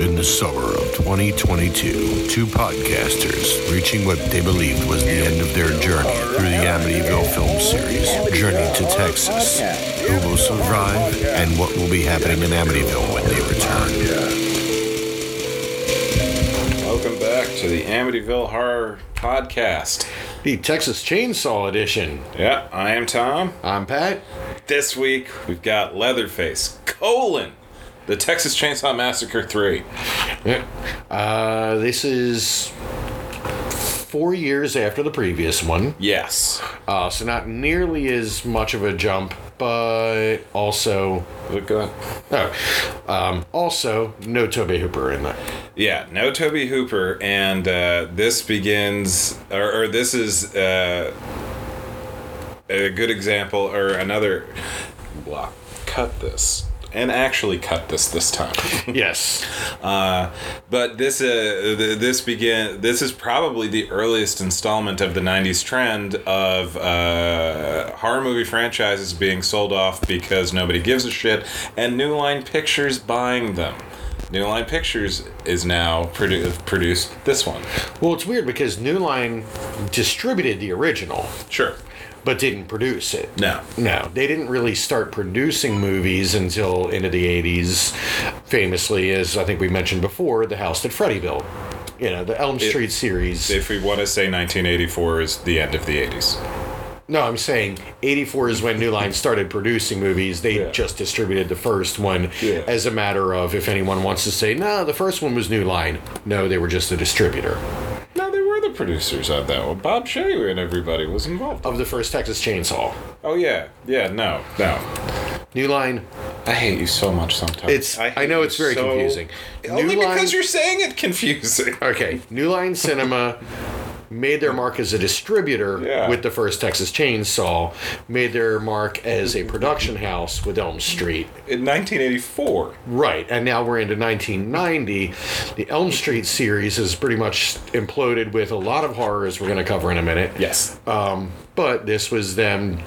In the summer of 2022, two podcasters, reaching what they believed was the end of their journey through the Amityville film series, Journey to Texas. Who will survive and what will be happening in Amityville when they return? Welcome back to the Amityville Horror Podcast. The Texas Chainsaw Edition. Yeah, I am Tom. I'm Pat. This week we've got Leatherface, colon, the Texas Chainsaw Massacre 3. Yeah. Uh, this is four years after the previous one, Yes. uh, so not nearly as much of a jump, but also, Look good. oh, um, also no Tobe Hooper in that. Yeah, no Tobe Hooper, and uh, this begins, or, or this is uh, a good example, or another block. Cut this. And actually cut this this time. Yes. Uh, but this uh, th- this begin this is probably the earliest installment of the 90s trend of uh, horror movie franchises being sold off because nobody gives a shit and New Line Pictures buying them. New Line Pictures is now produ- produced this one. Well, it's weird because New Line distributed the original, Sure. But didn't produce it. No. No, they didn't really start producing movies until into the 80s, famously, as I think we mentioned before, The House That Freddy Built. You know, the Elm Street series. If we want to say 1984 is the end of the 80s. no, I'm saying 84 is when New Line started producing movies. They Yeah. just distributed the first one Yeah. as a matter of if anyone wants to say, no, the first one was New Line. No, they were just a distributor No, they were the producers on that one. Bob Shaye and everybody was involved. of the first Texas Chainsaw. Oh yeah, yeah. No, no. New Line, I hate you so much sometimes. It's- I hate know it's very so- confusing. Only New Line- because you're saying it confusing. Okay, New Line Cinema made their mark as a distributor Yeah. with the first Texas Chainsaw, made their mark as a production house with Elm Street. In 1984. Right, and now we're into 1990. The Elm Street series has pretty much imploded with a lot of horrors we're going to cover in a minute. Yes. Um, but this was them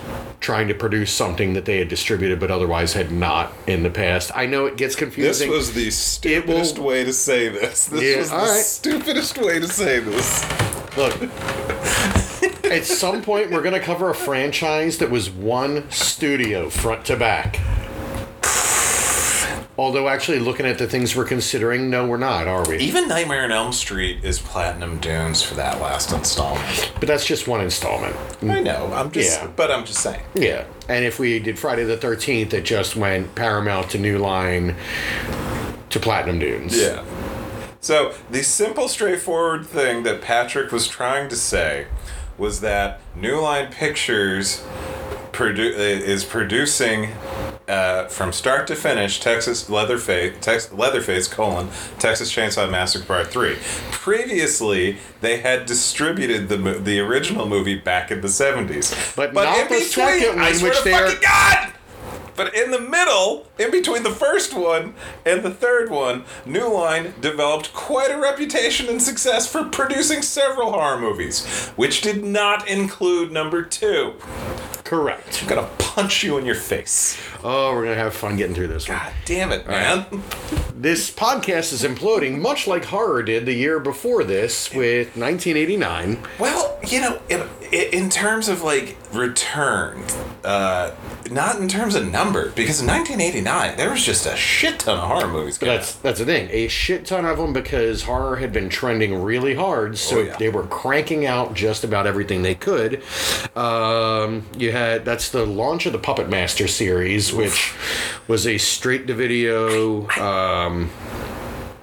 trying to produce something that they had distributed but otherwise had not in the past. I know it gets confusing. This was the stupidest will- way to say this. This Yeah, was the right. stupidest way to say this. Look, at some point, we're going to cover a franchise that was one studio front to back. Although, actually, looking at the things we're considering, no, we're not, are we? Even Nightmare on Elm Street is Platinum Dunes for that last installment. But that's just one installment. I know. I'm just. Yeah. But I'm just saying. Yeah. And if we did Friday the 13th, it just went Paramount to New Line to Platinum Dunes. Yeah. So the simple, straightforward thing that Patrick was trying to say was that New Line Pictures produ- uh, is producing uh, from start to finish Texas Leatherface, Tex- Leatherface colon Texas Chainsaw Massacre Part Three. Previously, they had distributed the the original movie back in the seventies, But not the second I one, which they are- God! But in the middle, in between the first one and the third one, New Line developed quite a reputation and success for producing several horror movies, which did not include number two. Correct. I'm gonna punch you in your face. Oh, we're going to have fun getting through this one. God damn it, man. This podcast is imploding much like horror did the year before this with 1989. Well, you know, in, in terms of like return, uh, not in terms of number, because in 1989 there was just a shit ton of horror movies. That's that's the thing. A shit ton of them because horror had been trending really hard, so Oh, yeah. they were cranking out just about everything they could. Um, you had that's the launch of the Puppet Master series, which was a straight to video um,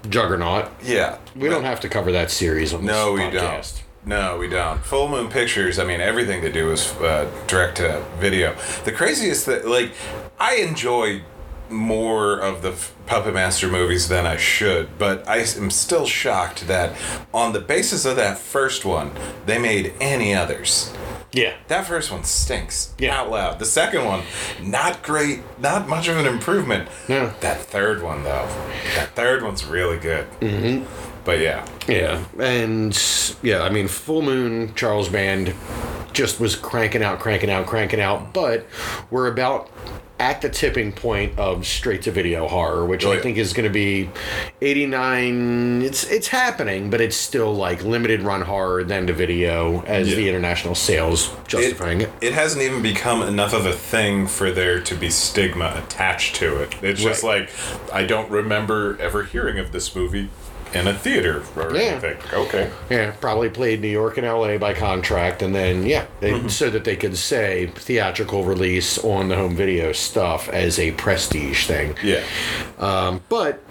juggernaut. Yeah, We don't have to cover that series on this No, we podcast. No, we don't. Full Moon Pictures. I mean, everything they do is uh, direct to video. The craziest that, like, I enjoy more of the f- Puppet Master movies than I should, but I am still shocked that on the basis of that first one, they made any others. Yeah. That first one stinks Yeah. out loud. The second one, not great, not much of an improvement. No. That third one, though, that third one's really good. Mm-hmm. But yeah, Yeah, and yeah, I mean, Full Moon Charles Band just was cranking out, cranking out, cranking out. But we're about at the tipping point of straight to video horror, which Oh, I think is going to be 89. It's it's happening, but it's still like limited run horror then to video as Yeah. the international sales justifying it. It hasn't even become enough of a thing for there to be stigma attached to it. It's just like I don't remember ever hearing of this movie in a theater or Yeah. anything. Okay. Yeah, probably played New York and LA by contract, and then yeah, they, Mm-hmm. so that they could say theatrical release on the home video stuff as a prestige thing. Yeah. Um, but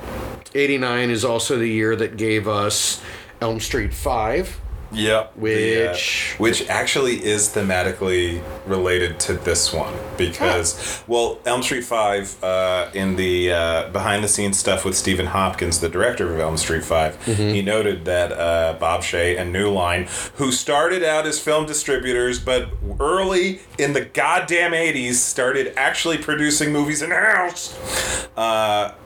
89 is also the year that gave us Elm Street 5. Yep. Which- which actually is thematically related to this one because well, Elm Street Five uh, in the uh, behind the scenes stuff with Stephen Hopkins, the director of Elm Street 5 he noted that uh, Bob Shaye and New Line, who started out as film distributors, but early in the goddamn eighties started actually producing movies in house.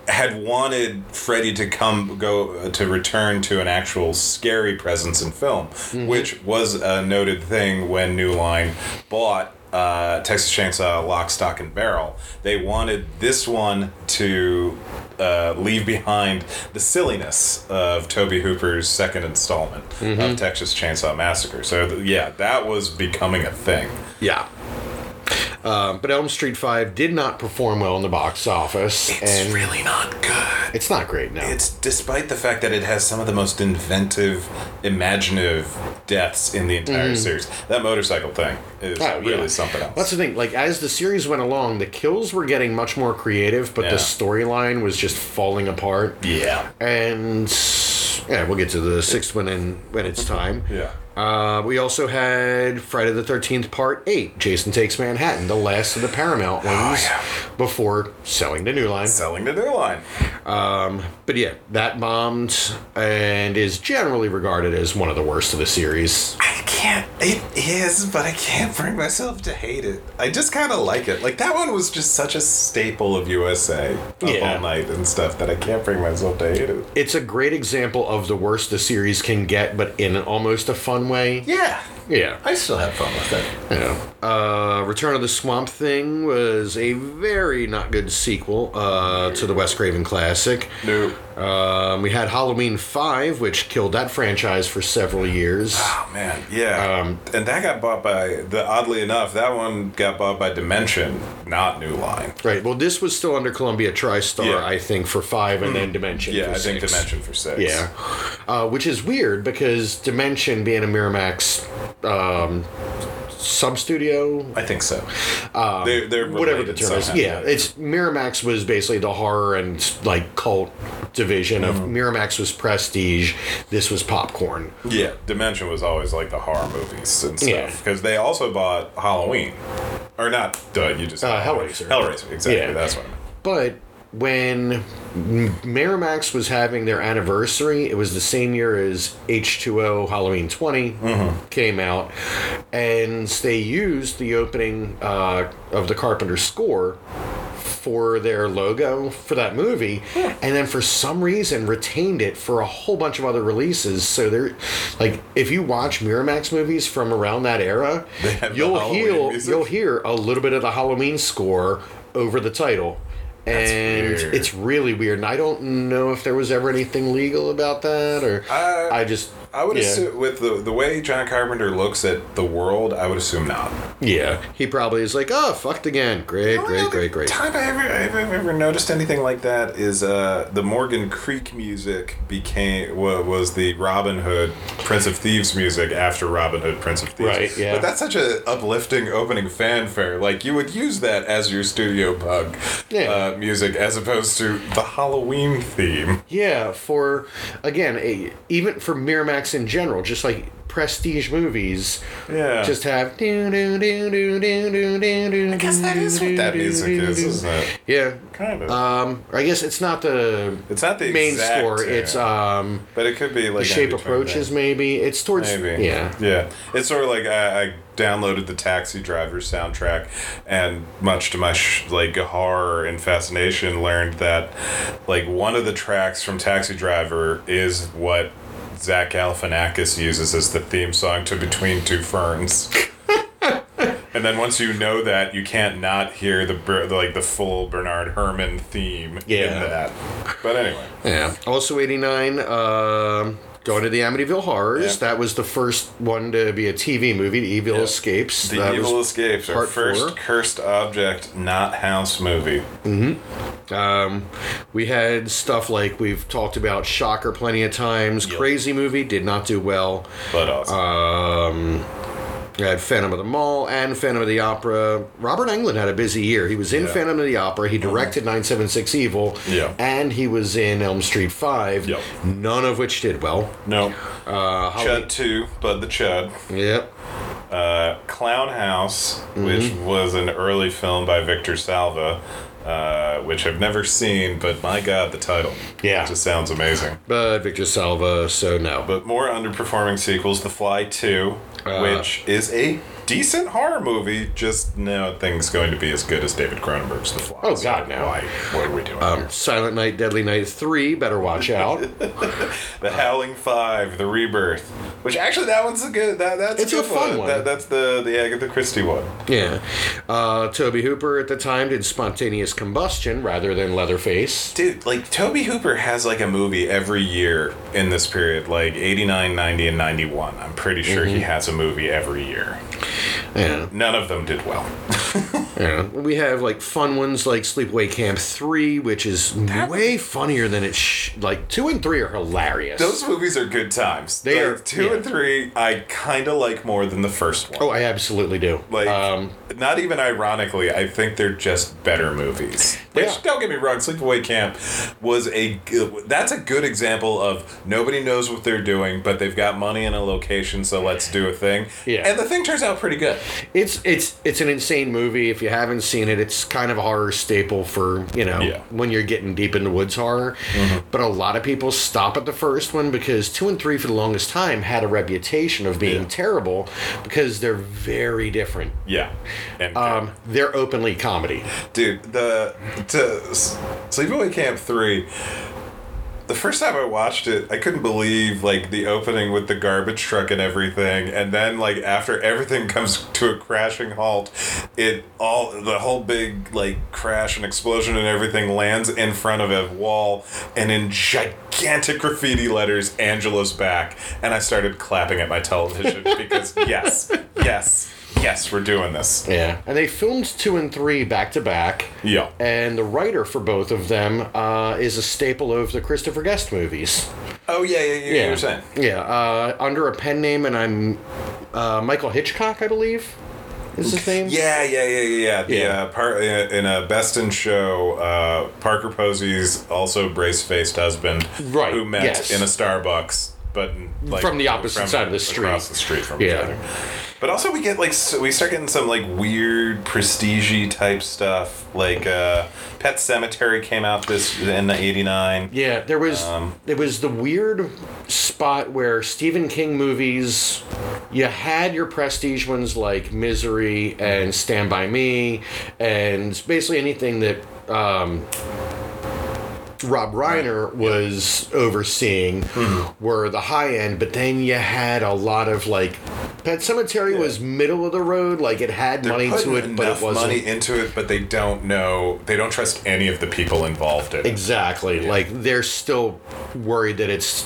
Uh, had wanted Freddy to come go to return to an actual scary presence in film, which was a noted thing when New Line bought uh, Texas Chainsaw Lock, Stock, and Barrel. They wanted this one to uh, leave behind the silliness of Tobe Hooper's second installment of Texas Chainsaw Massacre. So th- yeah, that was becoming a thing. Yeah. Um, but Elm Street 5 did not perform well in the box office. and really not good. it's not great now. It's despite the fact that it has some of the most inventive, imaginative deaths in the entire series. That motorcycle thing is Oh, really yeah. something else. That's the thing. Like as the series went along, the kills were getting much more creative, but Yeah. the storyline was just falling apart. yeah. And yeah, we'll get to the sixth one in when it's time. Yeah. Uh, we also had Friday the Thirteenth Part Eight. Jason Takes Manhattan, the last of the Paramount ones, Oh, yeah. before selling to New Line. Selling the new line. Um, but yeah, that bombed and is generally regarded as one of the worst of the series. I can't. It is, but I can't bring myself to hate it. I just kind of like it. Like that one was just such a staple of USA Yeah. all night and stuff that I can't bring myself to hate it. It's a great example of the worst the series can get, but in almost a fun way. Yeah. Yeah. I still have fun with it. Yeah. uh, Return of the Swamp Thing was a very not good sequel uh, to the Wes Craven classic. No. Um, we had Halloween 5, which killed that franchise for several years. Oh man, yeah. Um, and that got bought by the oddly enough, that one got bought by Dimension, not New Line. Right. Well, this was still under Columbia TriStar, Yeah. I think, for 5 and then Dimension Yeah, for I think six. Dimension for six. Yeah. Uh, which is weird because Dimension being a Miramax um, sub studio, I think so. they're, they're Um, whatever the term is. Yeah, it's Miramax was basically the horror and like cult division of Mm-hmm. Miramax was prestige. This was popcorn. yeah. Dimension was always like the horror movies and Yeah. stuff because they also bought Halloween, or not? Duh, you just Uh, Hellraiser. Hellraiser, exactly. Yeah. That's what I meant. But when M- Miramax was having their anniversary, it was the same year as H2O Halloween 20 came out, and they used the opening uh, of the Carpenter score for their logo for that movie and then for some reason retained it for a whole bunch of other releases. So they're like if you watch miramax movies from around that era They have the you'll hear you'll hear a little bit of the halloween score over the title. And weird. it's really weird. And i don't know if there was ever anything legal about that or Uh, i just I would yeah. assume with the the way John Carpenter looks at the world, I would assume not. yeah he probably is like oh fucked again great Only great other great great Time I ever, I've ever noticed anything like that is uh, the Morgan Creek music became wa- was the Robin Hood Prince of Thieves music after Robin Hood Prince of Thieves. Right, yeah. But that's such an uplifting opening fanfare. Like you would use that as your studio bug Yeah. uh, music as opposed to the Halloween theme. Yeah, for again, a, even for Miramax soundtracks in general, just like prestige movies, yeah, just have. I guess that is what that music is, isn't it? Yeah, kind of. Um, I guess it's not the. It's not the main exact, score. Yeah. It's um. But it could be like the shape approaches. That. Maybe it's towards. Maybe. Yeah. Yeah. It's sort of like I, I downloaded the Taxi Driver soundtrack, and much to my sh- like horror and fascination, learned that like one of the tracks from Taxi Driver is what Zach Galifianakis uses as the theme song to Between Two Ferns. And then once you know that, you can't not hear the like the full Bernard Herrmann theme Yeah. in that. But anyway, Yeah. Also, 89, um going to the Amityville Horrors. Yeah. That was the first one to be a TV movie, The Evil. Escapes. The that Evil Escapes, our first four. cursed object, not house movie. Um, we had stuff like we've talked about Shocker plenty of times. Crazy movie did not do well. But awesome. Um, we had Phantom of the Mall and Phantom of the Opera. Robert Englund had a busy year. He was in Yeah. Phantom of the Opera. He directed 976 Evil. Yeah. And he was in Elm Street 5. Yep. None of which did well. no. Uh, Holly- Chud 2, Bud the Chud. Yep. Uh, Clown House, Mm-hmm. which was an early film by Victor Salva, uh, which I've never seen, but my god, the title. Yeah. It just sounds amazing. But Victor Salva, so no. But more underperforming sequels The Fly 2, Uh, which is a decent horror movie, just no thing's going to be as good as David Cronenberg's The Fly. Oh, God, no. Why? What are we doing? Um? Silent Night, Deadly Night 3, better watch out. The Howling Five, The Rebirth, which actually that one's a good. That that's It's a, a fun one. That, that's the the Agatha Christie one. yeah. Uh, Tobe Hooper at the time did Spontaneous Combustion rather than Leatherface. Dude, like Tobe Hooper has like a movie every year in this period, like 89, 90, and 91. I'm pretty sure Mm-hmm. he has a movie every year. Yeah. None of them did well. Yeah. We have like fun ones like Sleepaway Camp 3, which is way funnier than it sh- like 2 and 3 are hilarious. Those movies are good times. They Like, are- two yeah. and three. I kind of like more than the first one. oh, I absolutely do. Like, um not even ironically, I think they're just better movies. Which, Yeah. don't get me wrong, Sleepaway Camp was a good, that's a good example of nobody knows what they're doing, but they've got money and a location, so let's do a thing. Yeah. And the thing turns out pretty good. it's it's it's an insane movie. If you haven't seen it, it's kind of a horror staple for, you know, Yeah. when you're getting deep in the woods horror. But a lot of people stop at the first one because 2 and 3 for the longest time had a reputation of being Yeah. terrible because they're very different. Yeah. And Um, they're openly comedy. dude, the to S- Sleepaway Camp 3 the first time I watched it, I couldn't believe like the opening with the garbage truck and everything, and then like after everything comes to a crashing halt, it all the whole big like crash and explosion and everything lands in front of a wall, and in gigantic graffiti letters, "Angela's back," and I started clapping at my television because yes, yes, yes, we're doing this. Yeah, and they filmed two and three back to back. Yeah. And the writer for both of them uh, is a staple of the Christopher Guest movies. Oh yeah, yeah, yeah. You were saying. Yeah, uh, under a pen name, and I'm uh, Michael Hitchcock, I believe, is his name. Yeah, yeah, yeah, yeah, yeah. The, Yeah. Uh, par- in a Best in Show, uh, Parker Posey's also brace-faced husband, Right, Who met yes. in a Starbucks, but like, From the opposite side of the street. across the street from Yeah. each other. But also, we get like so we start getting some like weird prestige type stuff. Like uh, Pet Sematary came out this in '89. Yeah, there was Um, there was the weird spot where Stephen King movies you had your prestige ones like Misery and Stand by Me and basically anything that um, Rob Reiner was overseeing Mm-hmm. were the high end, but then you had a lot of like Pet Sematary was middle of the road, like it had money to it, but it wasn't money into it, but they don't know. They don't trust any of the people involved in it. Exactly. Like they're still worried that it's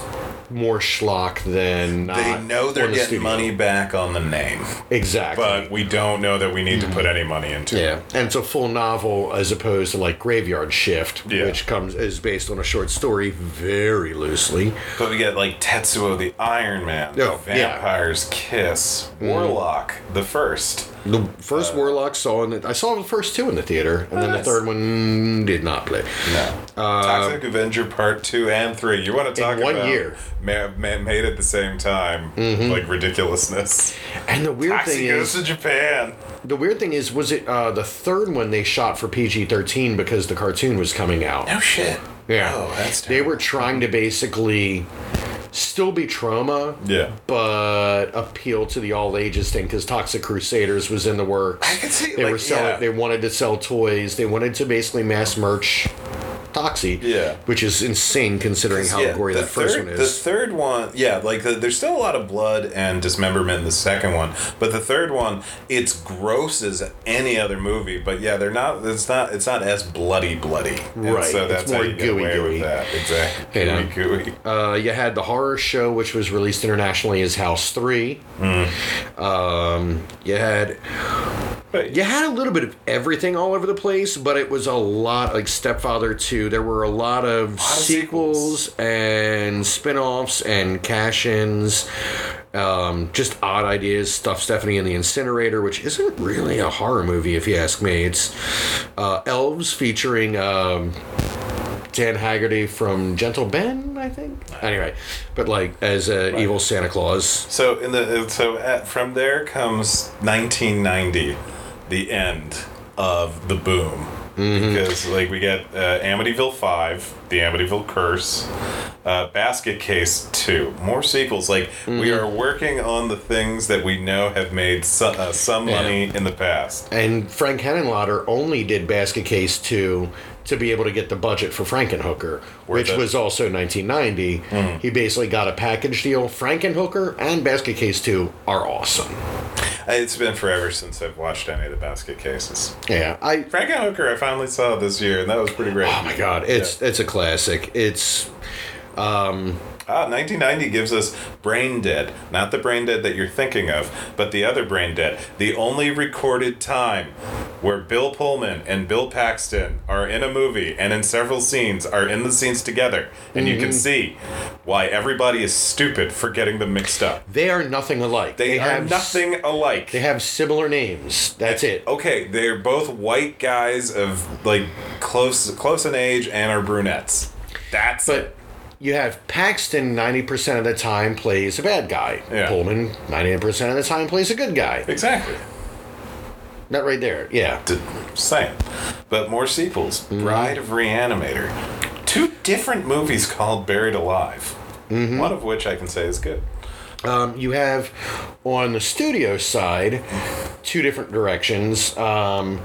more schlock than uh, They know they're on the getting studio. money back on the name, Exactly. but we don't know that we need to put any money into it. yeah, and it's a full novel as opposed to like Graveyard Shift, Yeah. which comes is based on a short story very loosely. But we get like Tetsuo the Iron Man, the Oh, yeah. Vampire's Kiss, Warlock the first. The first Warlock saw in the, I saw the first two in the theater, and then the third one did not play. No. Toxic Avenger Part 2 and 3. You want to talk Uh, one about year. Ma- ma- made at the same time, like ridiculousness. And the weird Toxie thing goes is, to Japan. the weird thing is, was it uh, the third one they shot for PG thirteen because the cartoon was coming out? No shit. Yeah. Oh, that's They were trying to basically still be Troma, Yeah. but appeal to the all ages thing because Toxic Crusaders was in the works. I could see, they like, were selling. yeah. They wanted to sell toys. They wanted to basically mass merch autopsy. Yeah. Which is insane considering how Yeah, gory the that first third, one The is. third one, yeah, like the, there's still a lot of blood and dismemberment in the second one, but the third one, it's gross as any other movie. But yeah, they're not. It's not. It's not as bloody, bloody. And Right, So it's that's more how you get gooey, away gooey. with that. Exactly. Yeah. Gooey, gooey. Uh, you had the horror show, which was released internationally as House 3. Mm. Um, you had you had a little bit of everything all over the place, but it was a lot like Stepfather 2. There were a lot of sequels, and spin offs and cash ins. Um, just odd ideas. Stuff Stephanie in the Incinerator, which isn't really a horror movie, if you ask me. It's uh, Elves featuring. Um, Dan Haggerty from Gentle Ben, I think. Anyway, but like as a evil Santa Claus. So in the so at, from there comes 1990, the end of the boom. Mm-hmm. Because like we get uh, Amityville Five, the Amityville Curse, uh, Basket Case Two, more sequels. Like we Mm-hmm. are working on the things that we know have made some, uh, some Yeah. money in the past. And Frank Henenlotter only did Basket Case 2 to be able to get the budget for Frankenhooker, which it. was also 1990. Mm. He basically got a package deal. Frankenhooker and Basket Case 2 are awesome. It's been forever since I've watched any of the Basket Cases. Yeah, I Frankenhooker I finally saw this year, and that was pretty great. Oh my god, it's it's a classic. It's Ah, 1990 gives us Brain Dead. Not the Brain Dead that you're thinking of, but the other Brain Dead. The only recorded time where Bill Pullman and Bill Paxton are in a movie and in several scenes are in the scenes together. And you can see why everybody is stupid for getting them mixed up. they are nothing alike. They, are have nothing alike. They have similar names. That's it. Okay, they're both white guys of like close close in age and are brunettes. That's But you have Paxton 90% of the time plays a bad guy. Yeah. Pullman 90% of the time plays a good guy. exactly. Not right there. Yeah. Same. But more sequels. Bride of Reanimator. Two different movies called Buried Alive. One of which I can say is good. Um, you have on the studio side two different directions. Um,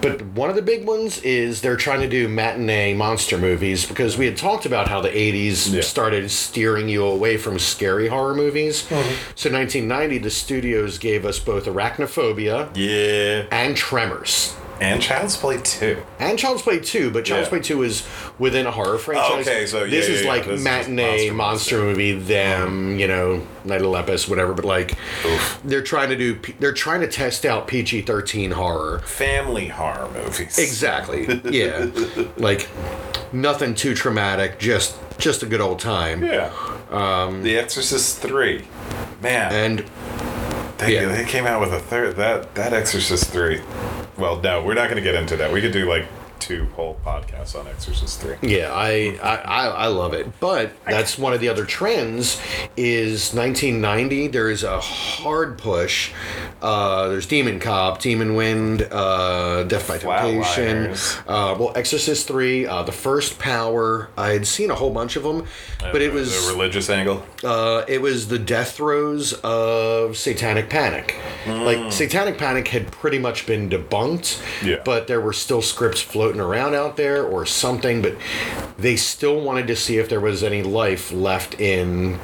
but one of the big ones is they're trying to do matinee monster movies because we had talked about how the 80s Yeah. started steering you away from scary horror movies. Uh-huh. So 1990, the studios gave us both Arachnophobia Yeah. and Tremors. And Child's Play 2. And Child's Play 2, but Child's Yeah. Play 2 is within a horror franchise. okay, so yeah, this yeah, is yeah, like this is matinee monster monster, monster. movie, them, you know, Night of Lepus, whatever. But like, Oof. they're trying to do, they're trying to test out PG 13 horror. Family horror movies. Exactly. Yeah. like, nothing too traumatic, just just a good old time. Yeah. Um, the Exorcist 3. Man, And they, yeah. they came out with a third. That, that Exorcist 3. Well, no, we're not going to get into that. We could do like two whole podcasts on Exorcist 3. Yeah, I, I, I, love it. But that's one of the other trends is 1990. There is a hard push. Uh, there's Demon Cop, Demon Wind, uh, Death by Temptation. Uh, well, Exorcist 3, uh, The First Power. I had seen a whole bunch of them, but it was religious angle. uh, it was the death throes of Satanic Panic. Mm. Like Satanic Panic had pretty much been debunked, Yeah. but there were still scripts floating around out there or something. But they still wanted to see if there was any life left in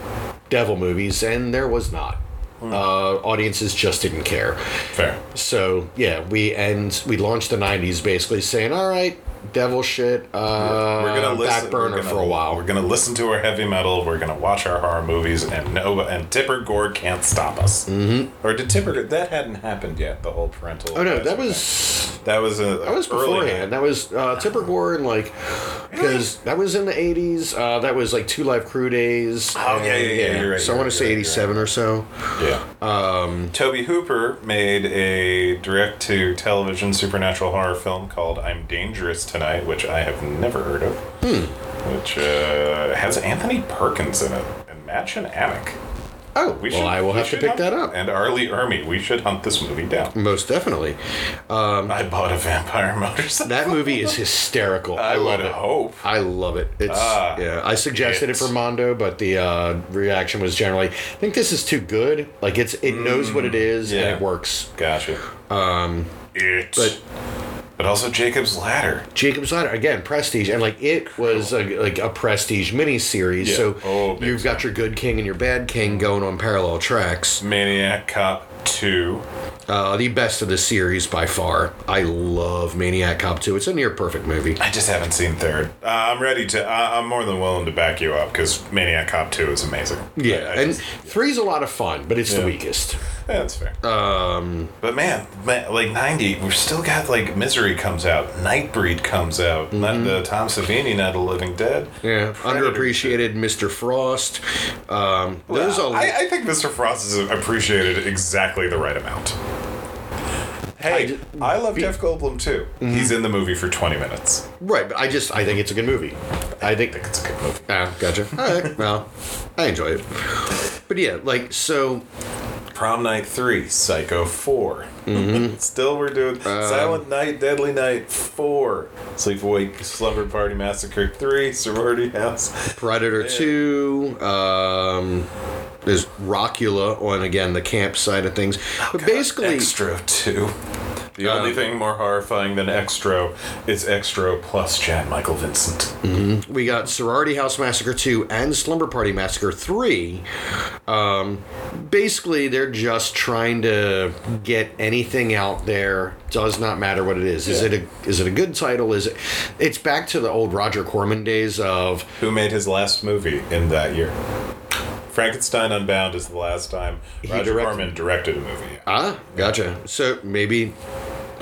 devil movies, and there was not. Hmm. Uh, audiences just didn't care. Fair. So yeah, we end we launched the '90s basically saying, "All right, devil shit, uh, we're gonna listen, back burner gonna, for a while." We're gonna listen to our heavy metal. We're gonna watch our horror movies, and no, and Tipper Gore can't stop us. Mm-hmm. Or did Tipper? That hadn't happened yet. The whole parental. Oh no, that thing. was that was a That was beforehand. That was uh, Tipper Gore and like because that was in the eighties. Uh, that was like two live crew days. Oh, yeah, yeah, yeah, you're right, So I want right, to say right, eighty seven or so. Yeah. Um, Tobe Hooper made a direct to television supernatural horror film called I'm Dangerous Tonight, which I have never heard of. Hmm. Which uh, has Anthony Perkins in it and Amick. Oh, We well, I will we have to pick hunt- that up. And R. Lee Ermey. We should hunt this movie down. Most definitely. I bought a vampire motorcycle. That movie is hysterical. I, I love would it. hope. I love it. It's Ah, yeah. I suggested it for Mondo, but the uh, reaction was generally, "I think this is too good. Like it's it knows what it is yeah. and it works." Gotcha. Um, it. But But also Jacob's Ladder. Jacob's Ladder again, Prestige, and like it was a, like a Prestige miniseries. Yeah. So Oh, big you've got your good king and your bad king going on parallel tracks. Maniac Cop 2. Uh, the best of the series by far. I love Maniac Cop 2. It's a near perfect movie. I just haven't seen third. Uh, I'm ready to. Uh, I'm more than willing to back you up because Maniac Cop 2 is amazing. Yeah, I- I and just- three's a lot of fun, but it's the weakest. yeah, that's fair. Um, But man, man, like 90, we've still got like Misery comes out, Nightbreed comes out, not the Tom Savini, Not a Living Dead. Mm-hmm. yeah, Predator. underappreciated Mr. Frost. Um, there's a Well, I, I think Mr. Frost is appreciated exactly the right amount. Hey, I Mm-hmm. I, love be- Jeff Goldblum too. He's in the movie for 20 minutes. right, but I just I think it's a good movie. I think I think it's a good movie. Ah, gotcha. All right. Well, I enjoy it. But yeah, like so. Prom Night 3, Psycho 4. Mm-hmm. Still, we're doing Um, Silent Night, Deadly Night 4. Sleepawake, Slumber Party Massacre 3, Sorority House. Predator Two. Um, there's Rockula on again the camp side of things. But basically, Xtro 2. The only Uh, thing more horrifying than Xtro is Xtro plus Jan Michael Vincent. we got Sorority House Massacre Two and Slumber Party Massacre Three. Um, basically, they're just trying to get anything out there. Does not matter what it is. Is it a is it a good title? Is it? It's back to the old Roger Corman days of Who made his last movie in that year? Frankenstein Unbound is the last time Roger directed- Corman directed a movie. Ah, gotcha. So maybe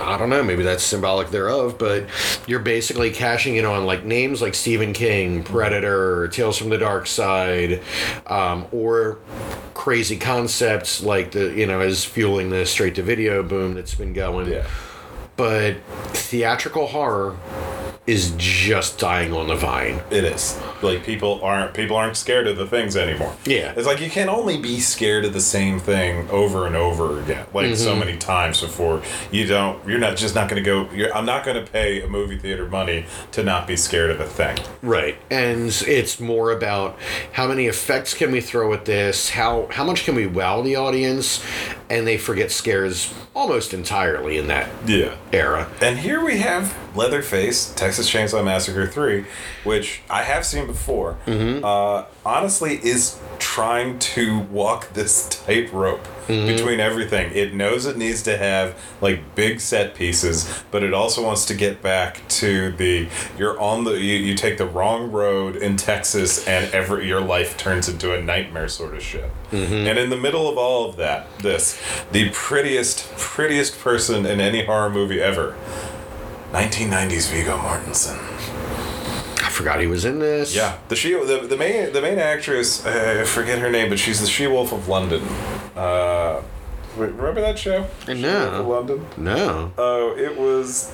I don't know, maybe that's symbolic thereof, but you're basically cashing in on like names like Stephen King, Predator, Tales from the Dark Side, um, or crazy concepts like the you know is fueling the straight to video boom that's been going. Yeah. But theatrical horror is just dying on the vine. It is like people aren't people aren't scared of the things anymore. Yeah. it's like you can only be scared of the same thing over and over again, like Mm-hmm. so many times before you don't. You're not just not going to go. You're, I'm not going to pay a movie theater money to not be scared of a thing. Right. And it's more about how many effects can we throw at this? How how much can we wow the audience? And they forget scares almost entirely in that Yeah. era. And here we have Leatherface, Texas Chainsaw Massacre 3, which I have seen before. Mm-hmm. Uh, honestly, is trying to walk this tightrope mm-hmm. between everything. It knows it needs to have like big set pieces, but it also wants to get back to the you're on the you, you take the wrong road in Texas and every your life turns into a nightmare sort of shit. Mm-hmm. And in the middle of all of that, this the prettiest prettiest person in any horror movie ever. 1990s Viggo Mortensen. I forgot he was in this. Yeah, the she the, the main the main actress uh, I forget her name, but she's the She Wolf of London. Uh, wait, remember that show? No. She Wolf of London. No. Oh, it was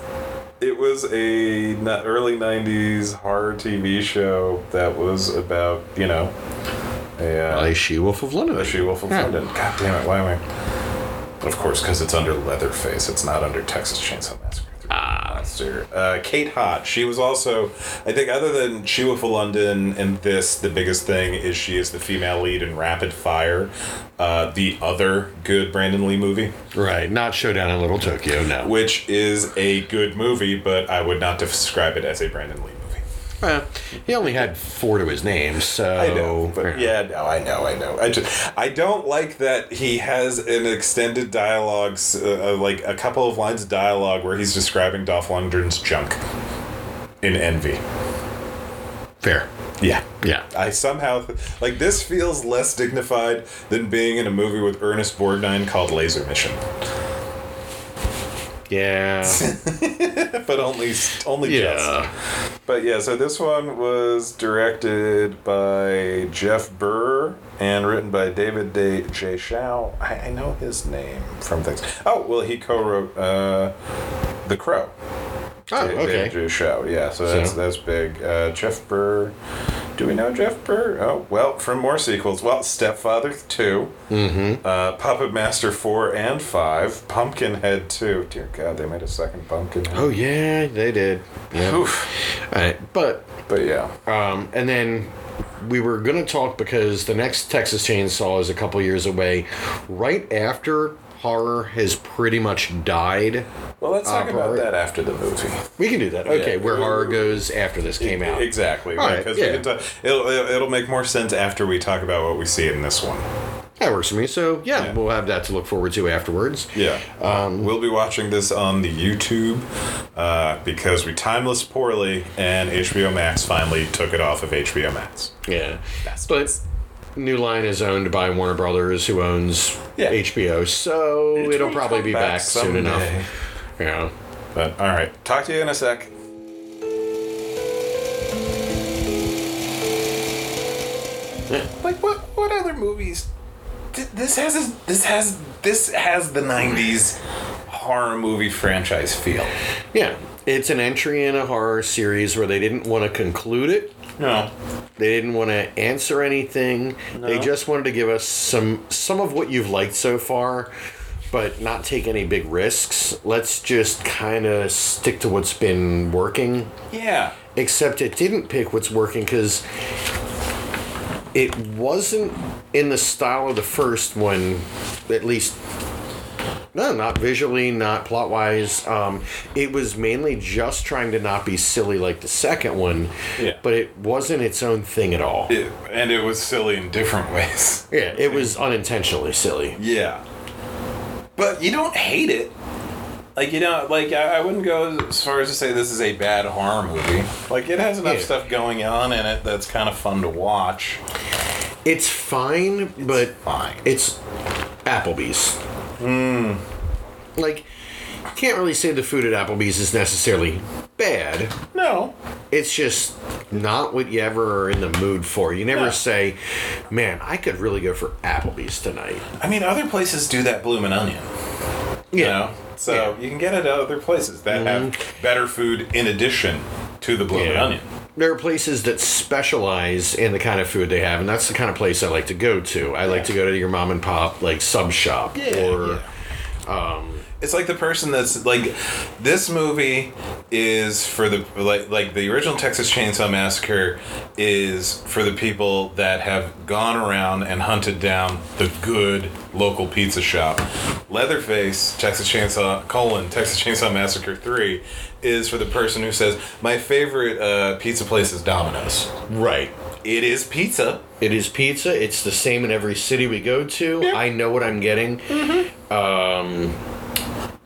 it was a early '90s horror TV show that was about you know a, uh, A She Wolf of London. the She Wolf of Yeah. London. God damn it! Why am I? Of course, because it's under Leatherface. It's not under Texas Chainsaw Massacre. Monster. Uh, Kate Hodge. She was also, I think, other than She Wolf of London and this, the biggest thing is she is the female lead in Rapid Fire, uh, the other good Brandon Lee movie, Right. Not Showdown in Little Tokyo. No. which is a good movie, but I would not describe it as a Brandon Lee movie. Well, he only had four to his name, so I know, but yeah, no, I know, I know. I just, I don't like that he has an extended dialogue, uh, uh, like a couple of lines of dialogue where he's describing Dolph Lundgren's junk in Envy. Fair. Yeah. Yeah. I somehow like this feels less dignified than being in a movie with Ernest Borgnine called Laser Mission, Yeah. but only only just. yeah. But yeah, so this one was directed by Jeff Burr and written by David Day, J. Schow. I, I know his name from things. Oh, well, he co-wrote uh, The Crow. Oh, okay. David J. Schow, yeah, so that's, So- that's big. Uh, Jeff Burr. Do we know Jeff Burr? Oh, well, from more sequels. Well, Stepfather 2, Mm-hmm. uh, Puppet Master 4 and 5, Pumpkinhead 2. Dear God, they made a second Pumpkinhead. Oh yeah, they did. Yeah. Oof. All right, but But yeah. Um, and then we were going to talk because the next Texas Chainsaw is a couple years away, right after horror has pretty much died. Well, let's talk Uh, about that after the movie. We can do that. Okay, Yeah. where horror goes after this came out. Exactly. All right, Because yeah. we can talk, it'll, it'll it'll make more sense after we talk about what we see in this one. That works for me. So yeah, Yeah. we'll have that to look forward to afterwards. Yeah. Um, we'll be watching this on the YouTube uh, because we timed this poorly and HBO Max finally took it off of HBO Max. Yeah, That's but New Line is owned by Warner Brothers, who owns Yeah. HBO. So It's it'll gonna probably come be back back, soon enough. Yeah. But all right, talk to you in a sec. Like what? What other movies? Th- This has a, this has this has the '90s horror movie franchise feel. Yeah. It's an entry in a horror series where they didn't want to conclude it. No. They didn't want to answer anything. They just wanted to give us some some of what you've liked so far, but not take any big risks. Let's just kind of stick to what's been working. Yeah. Except it didn't pick what's working because it wasn't in the style of the first one, at least. No, not visually, not plot wise. Um, it was mainly just trying to not be silly like the second one, Yeah. but it wasn't its own thing at all. It, and it was silly in different ways. yeah, it was unintentionally silly. Yeah. But you don't hate it. Like, you know, like, I, I wouldn't go as far as to say this is a bad horror movie. Like, it has enough Yeah. stuff going on in it that's kind of fun to watch. It's fine, but fine. it's Applebee's. Like, can't really say the food at Applebee's is necessarily bad. No. It's just not what you ever are in the mood for. You never Yeah. say, "Man, I could really go for Applebee's tonight." I mean, other places do that bloomin' onion. You know? So Yeah. Mm-hmm. you can get it at other places that have better food in addition to the bloomin' Yeah. onion. There are places that specialize in the kind of food they have, and that's the kind of place I like to go to. I like to go to your mom and pop like sub shop or um, It's like the person that's like this movie is for the like like the original Texas Chainsaw Massacre is for the people that have gone around and hunted down the good local pizza shop. Leatherface Texas Chainsaw colon Texas Chainsaw Massacre 3 is for the person who says my favorite uh, pizza place is Domino's. right. It is pizza. It is pizza. It's the same in every city we go to. Yeah. I know what I'm getting. Um,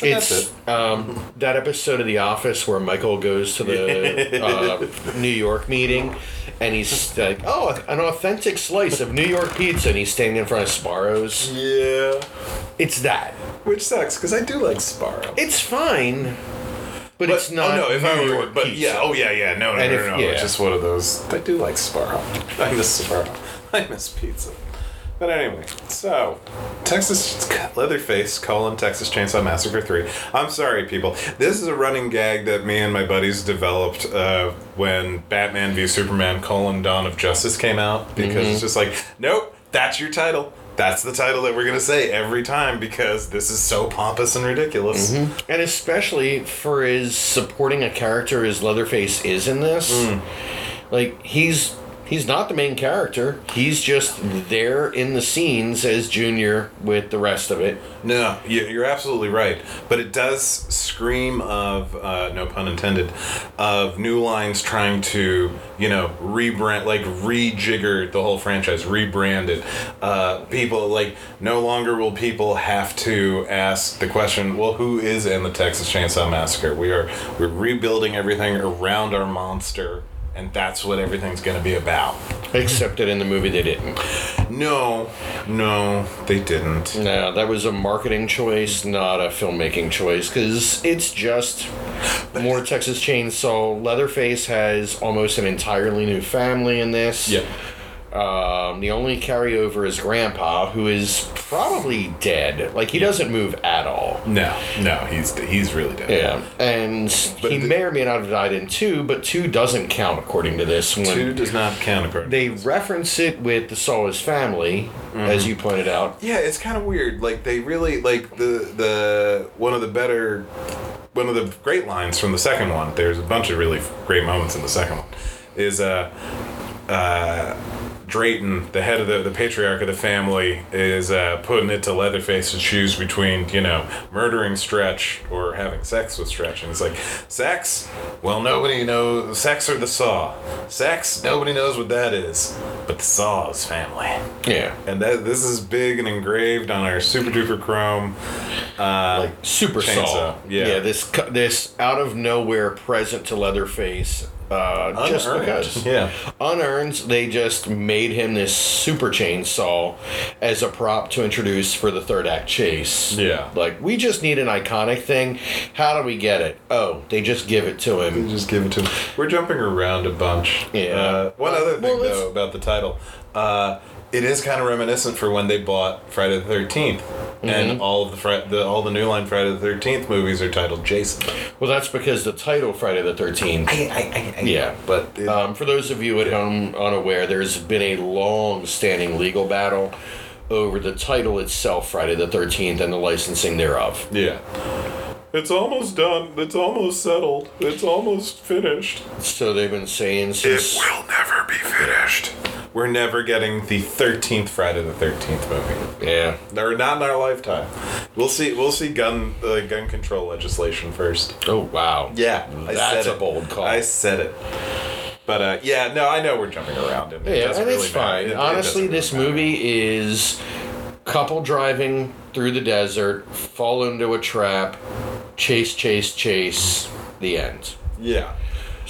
it's that's um, that episode of The Office where Michael goes to the uh, New York meeting, and he's like, "Oh, an authentic slice of New York pizza," and he's standing in front of Sbarro's. Yeah. It's that. Which sucks because I do like Sbarro. It's fine, but, But it's not. Oh, no, if New I were, but pizza. yeah, oh yeah, yeah, no, no, And no, if- no, yeah. It's just one of those. I do like Sbarro. I miss Sbarro. I miss pizza. But anyway, so Texas Leatherface colon Texas Chainsaw Massacre three. I'm sorry, people. This is a running gag that me and my buddies developed uh, when Batman v Superman colon Dawn of Justice came out because Mm-hmm. it's just like, nope, that's your title. That's the title that we're gonna say every time because this is so pompous and ridiculous. And especially for his supporting a character as Leatherface is in this. Mm. Like he's he's not the main character. He's just there in the scenes as Junior with the rest of it. No, you- you're absolutely right. But it does scream of, uh, no pun intended, of New Lines trying to, you know, rebrand, like rejigger the whole franchise, rebrand it. Uh, people, like, no longer will people have to ask the question, well, who is in the Texas Chainsaw Massacre? We are, we're rebuilding everything around our monster. And that's what everything's going to be about. Except that in the movie they didn't. No, no, they didn't. No, that was a marketing choice, not a filmmaking choice, because it's just more Texas Chainsaw. Leatherface has almost an entirely new family in this. Yeah. Um, the only carryover is Grandpa, who is probably dead. Like he doesn't move at all. No, no, he's he's really dead. Yeah, and he the- may or may not have died in two, but two doesn't count according to this one. Two does not count according. They reference it with the Saw's family, as you pointed out. yeah, it's kind of weird. Like they really like the the one of the better, one of the great lines from the second one. There's a bunch of really great moments in the second one. Is uh, uh, Drayton, the head of the, the patriarch of the family, is uh, putting it to Leatherface to choose between, you know, murdering Stretch or having sex with Stretch. And it's like, sex? Well, nobody knows. Sex or the saw? Sex? Nobody knows what that is. But the saw is family. Yeah. And that this is big and engraved on our super duper chrome. Uh, like super chainsaw, saw. yeah. yeah. This this out of nowhere present to Leatherface. Uh, just Unearned, because, yeah. unearned, they just made him this super chainsaw as a prop to introduce for the third act chase. Yeah. like we just need an iconic thing. How do we get it? Oh, they just give it to him. just give it to him. We're jumping around a bunch. Yeah. Uh, one other thing Well, though about the title, uh, it is kind of reminiscent for when they bought Friday the 13th and all of the, Fri- the all the New Line Friday the Thirteenth movies are titled Jason. Well, that's because the title Friday the Thirteenth. Yeah, but it- um, for those of you at home unaware, there's been a long-standing legal battle over the title itself, Friday the Thirteenth, and the licensing thereof. Yeah. It's almost done. It's almost settled. It's almost finished. So they've been saying since It will never be finished. We're never getting the thirteenth Friday the Thirteenth movie. yeah, Or not in our lifetime. We'll see. We'll see gun uh, gun control legislation first. oh wow, Yeah, I that's said a it. bold call. I said it. But uh, yeah, no, I know we're jumping around. And it yeah, doesn't and it's really matter. fine. It- it Honestly, doesn't this matter. movie is couple driving through the desert, fall into a trap, chase, chase, chase, the end. Yeah,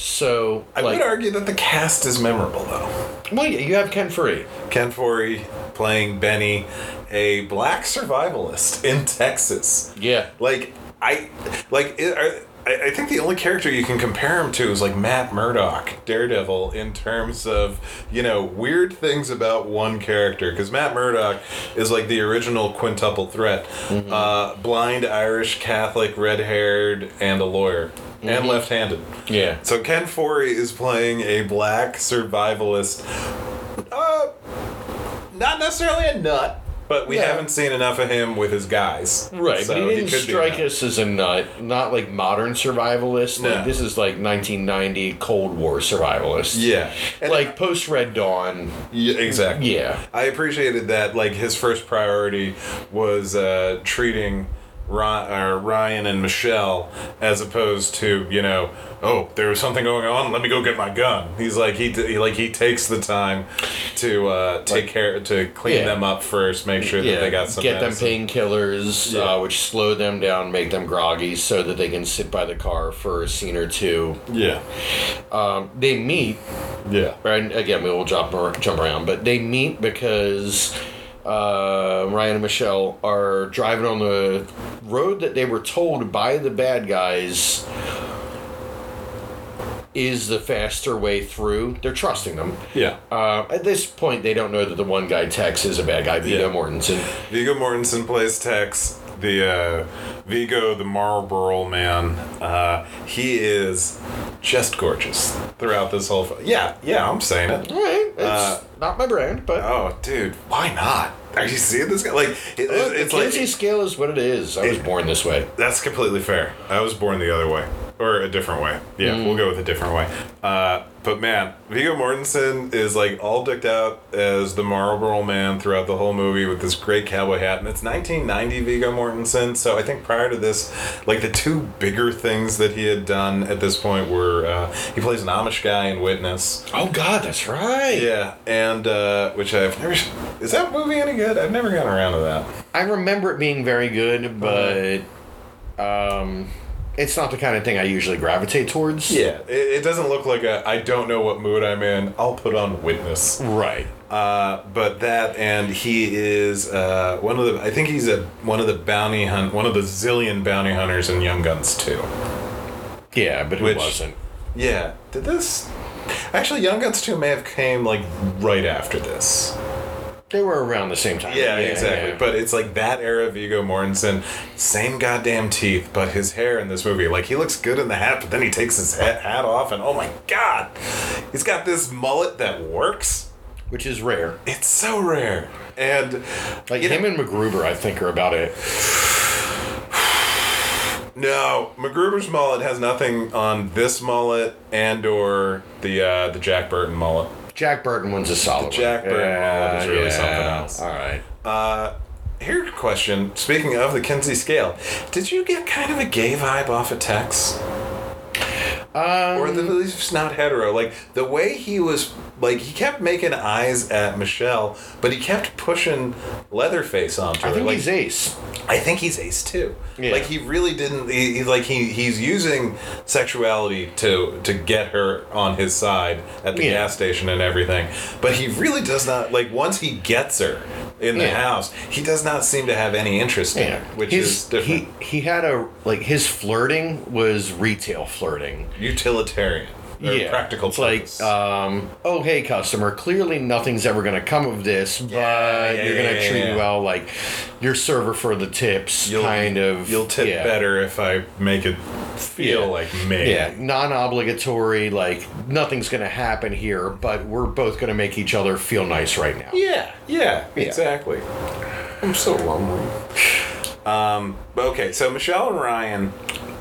So, I like, would argue that the cast is memorable though. well, yeah, you have Ken Free. Ken Foree playing Benny, a black survivalist in Texas. Yeah, Like I, like it, I, I think the only character you can compare him to is like Matt Murdock, Daredevil, in terms of you know weird things about one character. Because Matt Murdock is like the original quintuple threat: uh, blind, Irish, Catholic, red-haired, and a lawyer, and left-handed. yeah. So Ken Foree is playing a black survivalist. Uh, not necessarily a nut, but we Yeah. haven't seen enough of him with his guys. Right, So but he didn't could be a strike us as a nut. Not like modern survivalist. No. Like this is like 1990 Cold War survivalist. Yeah, And like post Red Dawn. Yeah, exactly. Yeah. I appreciated that. Like his first priority was uh, treating Ryan, and Michelle as opposed to you know, oh, there was something going on. Let me go get my gun. He's like he, he like he takes the time to uh, take care to clean Yeah. them up first, make sure that they got some get them painkillers, Yeah. uh, which slow them down, make them groggy, so that they can sit by the car for a scene or two. Yeah, Um, they meet, yeah, and again, we will jump jump around, but they meet because uh, Ryan and Michelle are driving on the road that they were told by the bad guys is the faster way through. They're trusting them. yeah. Uh, at this point, they don't know that the one guy Tex is a bad guy, Viggo Yeah. Mortensen. Viggo Mortensen plays Tex. The uh, Viggo, the Marlboro man, uh, he is just gorgeous throughout this whole. F- yeah, yeah, I'm saying it. All right, it's Uh, not my brand, but Oh, dude, why not? Are you seeing this guy? Like, it, Look, it's, the like scale is what it is. I was It- born this way. that's completely fair. I was born the other way, or a different way. Yeah, Mm. we'll go with a different way. Uh, but man, Viggo Mortensen is like all decked out as the Marlboro Man throughout the whole movie with this great cowboy hat, and it's 1990 Viggo Mortensen. So I think prior to this, like the two bigger things that he had done at this point were uh, he plays an Amish guy in Witness. Oh God, that's right. Yeah, and uh, which I've never. Is that movie any good? I've never gotten around to that. I remember it being very good, but um, it's not the kind of thing I usually gravitate towards. Yeah, it, it doesn't look like a. I don't know what mood I'm in. I'll put on Witness. Right. Uh, but that and he is uh, one of the. I think he's a one of the bounty hunt, one of the zillion bounty hunters in Young Guns too. Yeah, but Which- wasn't? Yeah, did this? Actually, Young Guns two may have came like right after this. They were around the same time. Yeah, exactly. yeah. But it's like that era of Viggo Mortensen, same goddamn teeth, but his hair in this movie, like he looks good in the hat, but then he takes his hat, hat off, and oh my god, he's got this mullet that works. which is rare. It's so rare, and Like you know- him and MacGruber, I think, are about it. No, MacGruber's mullet has nothing on this mullet and or the uh, the Jack Burton mullet. Jack Burton one's a solid. one. Jack Burton mullet is really something else. All right. Uh, here's a question. Speaking of the Kinsey scale, did you get kind of a gay vibe off of Tex? Um, or the he's just not hetero. Like the way he was, like he kept making eyes at Michelle, but he kept pushing Leatherface onto her. I think like, he's ace. I think he's ace too. Yeah. Like he really didn't. He, he- like he he's using sexuality to to get her on his side at the Yeah. gas station and everything. But he really does not. Like once he gets her in the Yeah. house, he does not seem to have any interest in her, which His- is different. He he had a like his flirting was retail flirting. Utilitarian. Or practical It's like, um, oh hey customer, clearly nothing's ever gonna come of this, but Yeah, yeah, you're gonna yeah, treat yeah. me well, like your server for the tips, You'll- kind of. You'll tip yeah. better if I make it feel Yeah. like me. Yeah, non-obligatory. Like nothing's gonna happen here, but we're both gonna make each other feel nice right now. Yeah, yeah, Yeah. exactly. I'm so lonely. Um, okay, so Michelle and Ryan,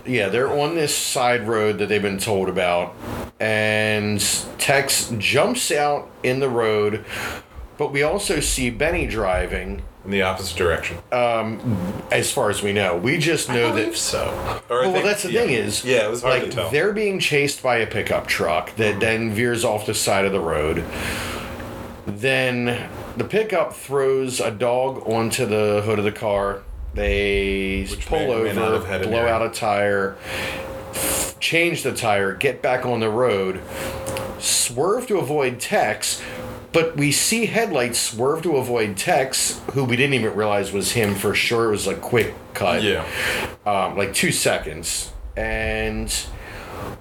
Yeah, they're on this side road that they've been told about, and Tex jumps out in the road, but we also see Benny driving. in the opposite direction. Um, As far as we know, we just know that. so. Or I Well, think- that's the yeah. thing is, yeah, it was hard like to tell. they're being chased by a pickup truck that then veers off the side of the road. Then the pickup throws a dog onto the hood of the car. They Which pull may may over, blow out a tire, change the tire, get back on the road, swerve to avoid Tex. But we see headlights swerve to avoid Tex, who we didn't even realize was him for sure. It was a quick cut Yeah. um, like two seconds, and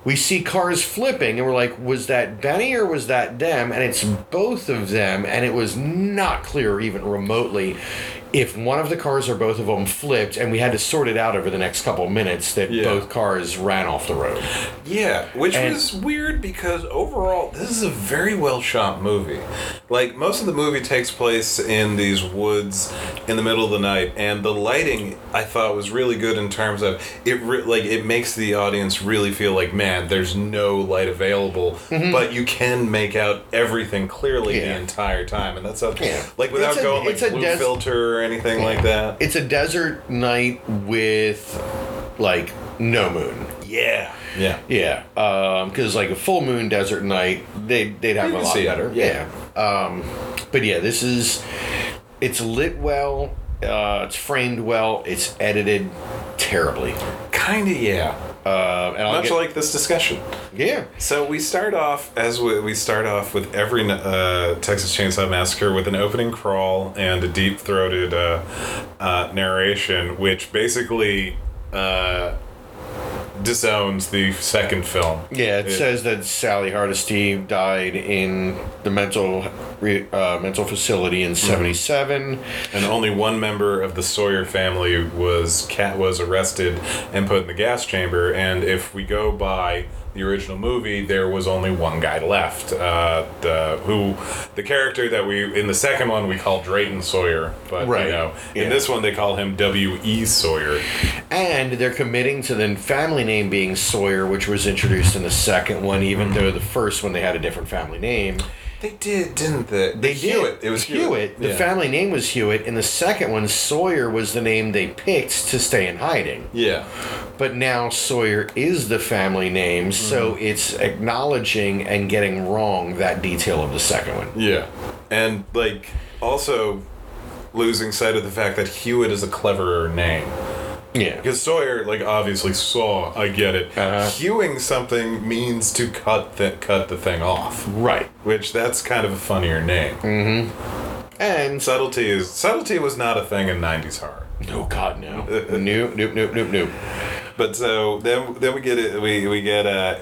we see cars flipping, and we're like, was that Benny or was that them? And it's both of them, and it was not clear even remotely if one of the cars or both of them flipped, and we had to sort it out over the next couple of minutes that Yeah. both cars ran off the road. Yeah, which And- was weird because overall, this is a very well shot movie. Like, most of the movie takes place in these woods in the middle of the night, and the lighting I thought was really good in terms of it, re- like, it makes the audience really feel like, man, there's no light available, but you can make out everything clearly the Mm-hmm. Entire time, and that's a, Yeah. like, without It's a- going, like, blue des- filter or anything like that. It's a desert night with like no moon. Yeah. Yeah. Yeah, because like a full moon desert night, they they'd have You a can lot see it, better. yeah. Yeah. Um, but yeah, this is it's lit well. Uh, it's framed well. It's edited terribly. Kinda, yeah. Uh, and I'll Much get, like this discussion. yeah, So we start off as we, we start off with every uh, Texas Chainsaw Massacre with an opening crawl and a deep throated uh, uh, narration, which basically uh, disowns the second film. yeah. It, says that Sally Hardesty died in the mental re, uh, mental facility in '77. and only one member of the Sawyer family was cat was arrested and put in the gas chamber. And if we go by the original movie, there was only one guy left. Uh, the who the character that we in the second one we call Drayton Sawyer, but Right. you know Yeah. in this one they call him W. E. Sawyer. And they're committing to the family name being Sawyer, which was introduced in the second one, even though the first one they had a different family name. They did, didn't they? They Hewitt. did. It was Hewitt. Hewitt. The yeah. family name was Hewitt. and the second one, Sawyer was the name they picked to stay in hiding. Yeah. But now Sawyer is the family name, so Mm-hmm. it's acknowledging and getting wrong that detail of the second one. Yeah. And like also losing sight of the fact that Hewitt is a cleverer name. Yeah. Because Sawyer, like, obviously saw. I get it. Uh-huh. Hewing something means to cut the cut the thing off, Right. which that's kind of a funnier name. Mm. And Subtlety is subtlety was not a thing in '90s horror. no, God, no, nope, nope, nope, nope, nope. But so then then we get it. We we get uh,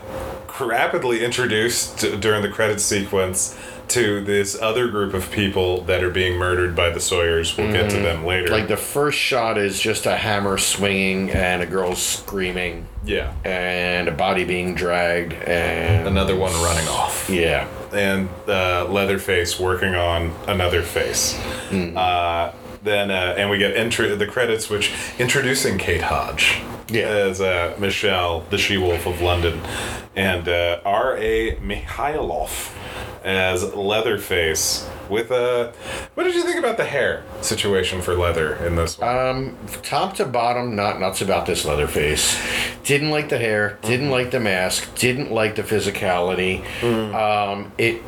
rapidly introduced during the credit sequence to this other group of people that are being murdered by the Sawyers. We'll get to them later. Mm-hmm. Like the first shot is just a hammer swinging and a girl screaming yeah, and a body being dragged and another one running off. yeah. and uh, Leatherface working on another face. Hmm. Uh, then uh, and we get intro the credits, which introducing Kate Hodge. Yeah. as uh, Michelle, the She Wolf of London, and uh, R. A. Mihailoff as Leatherface. With a, what did you think about the hair situation for Leather in this one? Um, top to bottom, not nuts about this Leatherface. Didn't like the hair. Didn't like the mask. Didn't like the physicality. Um, it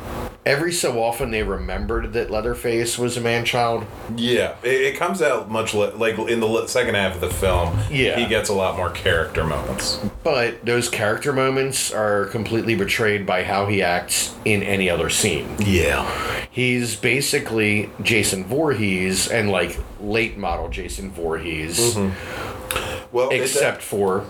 every so often they remembered that Leatherface was a man child. yeah, it, it comes out much le- like in the le- second half of the film. Yeah. he gets a lot more character moments. But those character moments are completely betrayed by how he acts in any other scene. Yeah, He's basically Jason Voorhees and like late model Jason Voorhees, mm-hmm. well, it- except for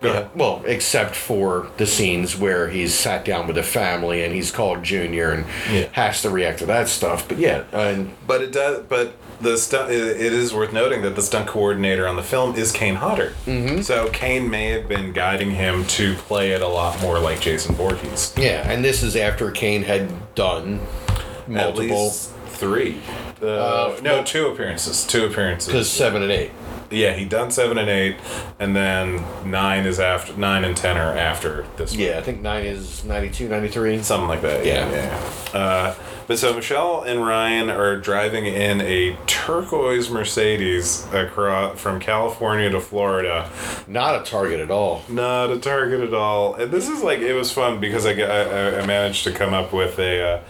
ahead. well, except for the scenes where he's sat down with a family and he's called Junior and Yeah. has to react to that stuff. But yeah, and But it does. But the stunt. It is worth noting that the stunt coordinator on the film is Kane Hodder. Mm-hmm. So Kane may have been guiding him to play it a lot more like Jason Voorhees. yeah, and this is after Kane had done At multiple least three. Uh, Uh, no, well- two appearances. Two appearances. because seven and eight. yeah, he done seven and eight, and then nine is after nine and ten are after this. one. Yeah, I think nine is 92, 93. Something like that. Yeah. Yeah. yeah. Uh, but so Michelle and Ryan are driving in a turquoise Mercedes across from California to Florida. Not a target at all. Not a target at all. And this is like it was fun because I, I, I managed to come up with a. Uh,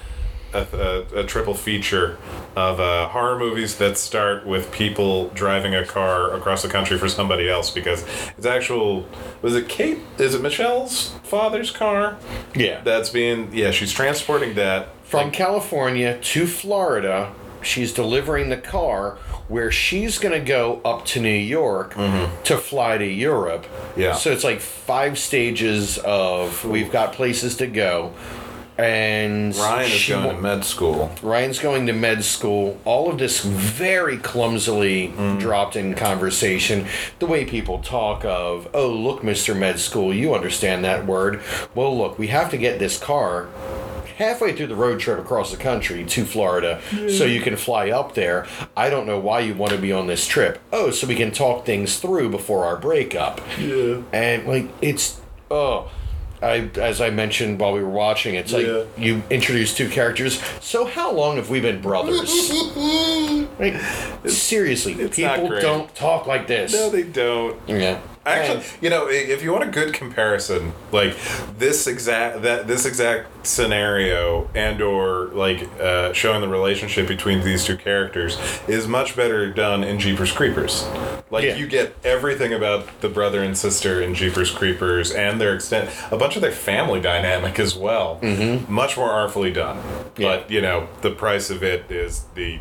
a, a, a triple feature of uh, horror movies that start with people driving a car across the country for somebody else because it's actual was it Kate is it Michelle's father's car Yeah. that's being yeah she's transporting that From California to Florida, she's delivering the car where she's going to go up to New York to fly to Europe. Mm-hmm. Yeah. So it's like five stages of we've got places to go. And Ryan is going to med school Ryan's going to med school. All of this very clumsily Mm. dropped in conversation. The way people talk of, oh, look, Mr. Med School, you understand that word. Well, look, we have to get this car halfway through the road trip across the country to Florida so you can fly up there. I don't know why you want to be on this trip. Oh, so we can talk things through before our breakup. yeah And like it's oh I as I mentioned while we were watching, it's like Yeah. you introduce two characters. So how long have we been brothers? like seriously, not people don't talk like this. no they don't yeah. Actually, you know, if you want a good comparison, like this exact that this exact scenario and or like uh, showing the relationship between these two characters is much better done in Jeepers Creepers. Like Yeah. you get everything about the brother and sister in Jeepers Creepers and their extent, a bunch of their family dynamic as well. Mm-hmm. Much more artfully done. Yeah. But you know, the price of it is the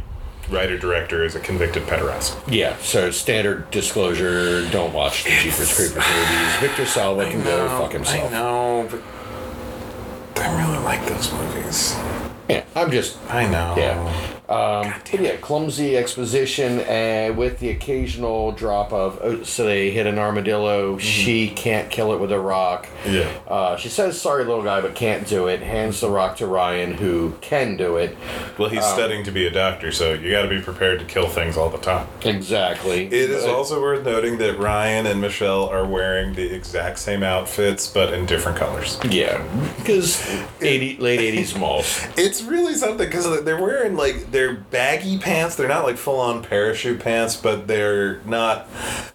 writer director is a convicted pederast. Yeah, so standard disclosure, don't watch the Jeepers Creepers movies. Victor Salva can go fuck himself. I know, but I really like those movies. Yeah, I'm just I know. Yeah. Um, but yeah, clumsy exposition uh, with the occasional drop of oh, so they hit an armadillo. She can't kill it with a rock. Yeah. Uh, she says sorry, little guy, but can't do it. Hands the rock to Ryan, who can do it. Well, he's studying to be a doctor, so you got to be prepared to kill things all the time. Exactly. It is But- also worth noting that Ryan and Michelle are wearing the exact same outfits, but in different colors. yeah, because 80, late eighties malls. It's really something because they're wearing like they're baggy pants. They're not like full on parachute pants, but they're not.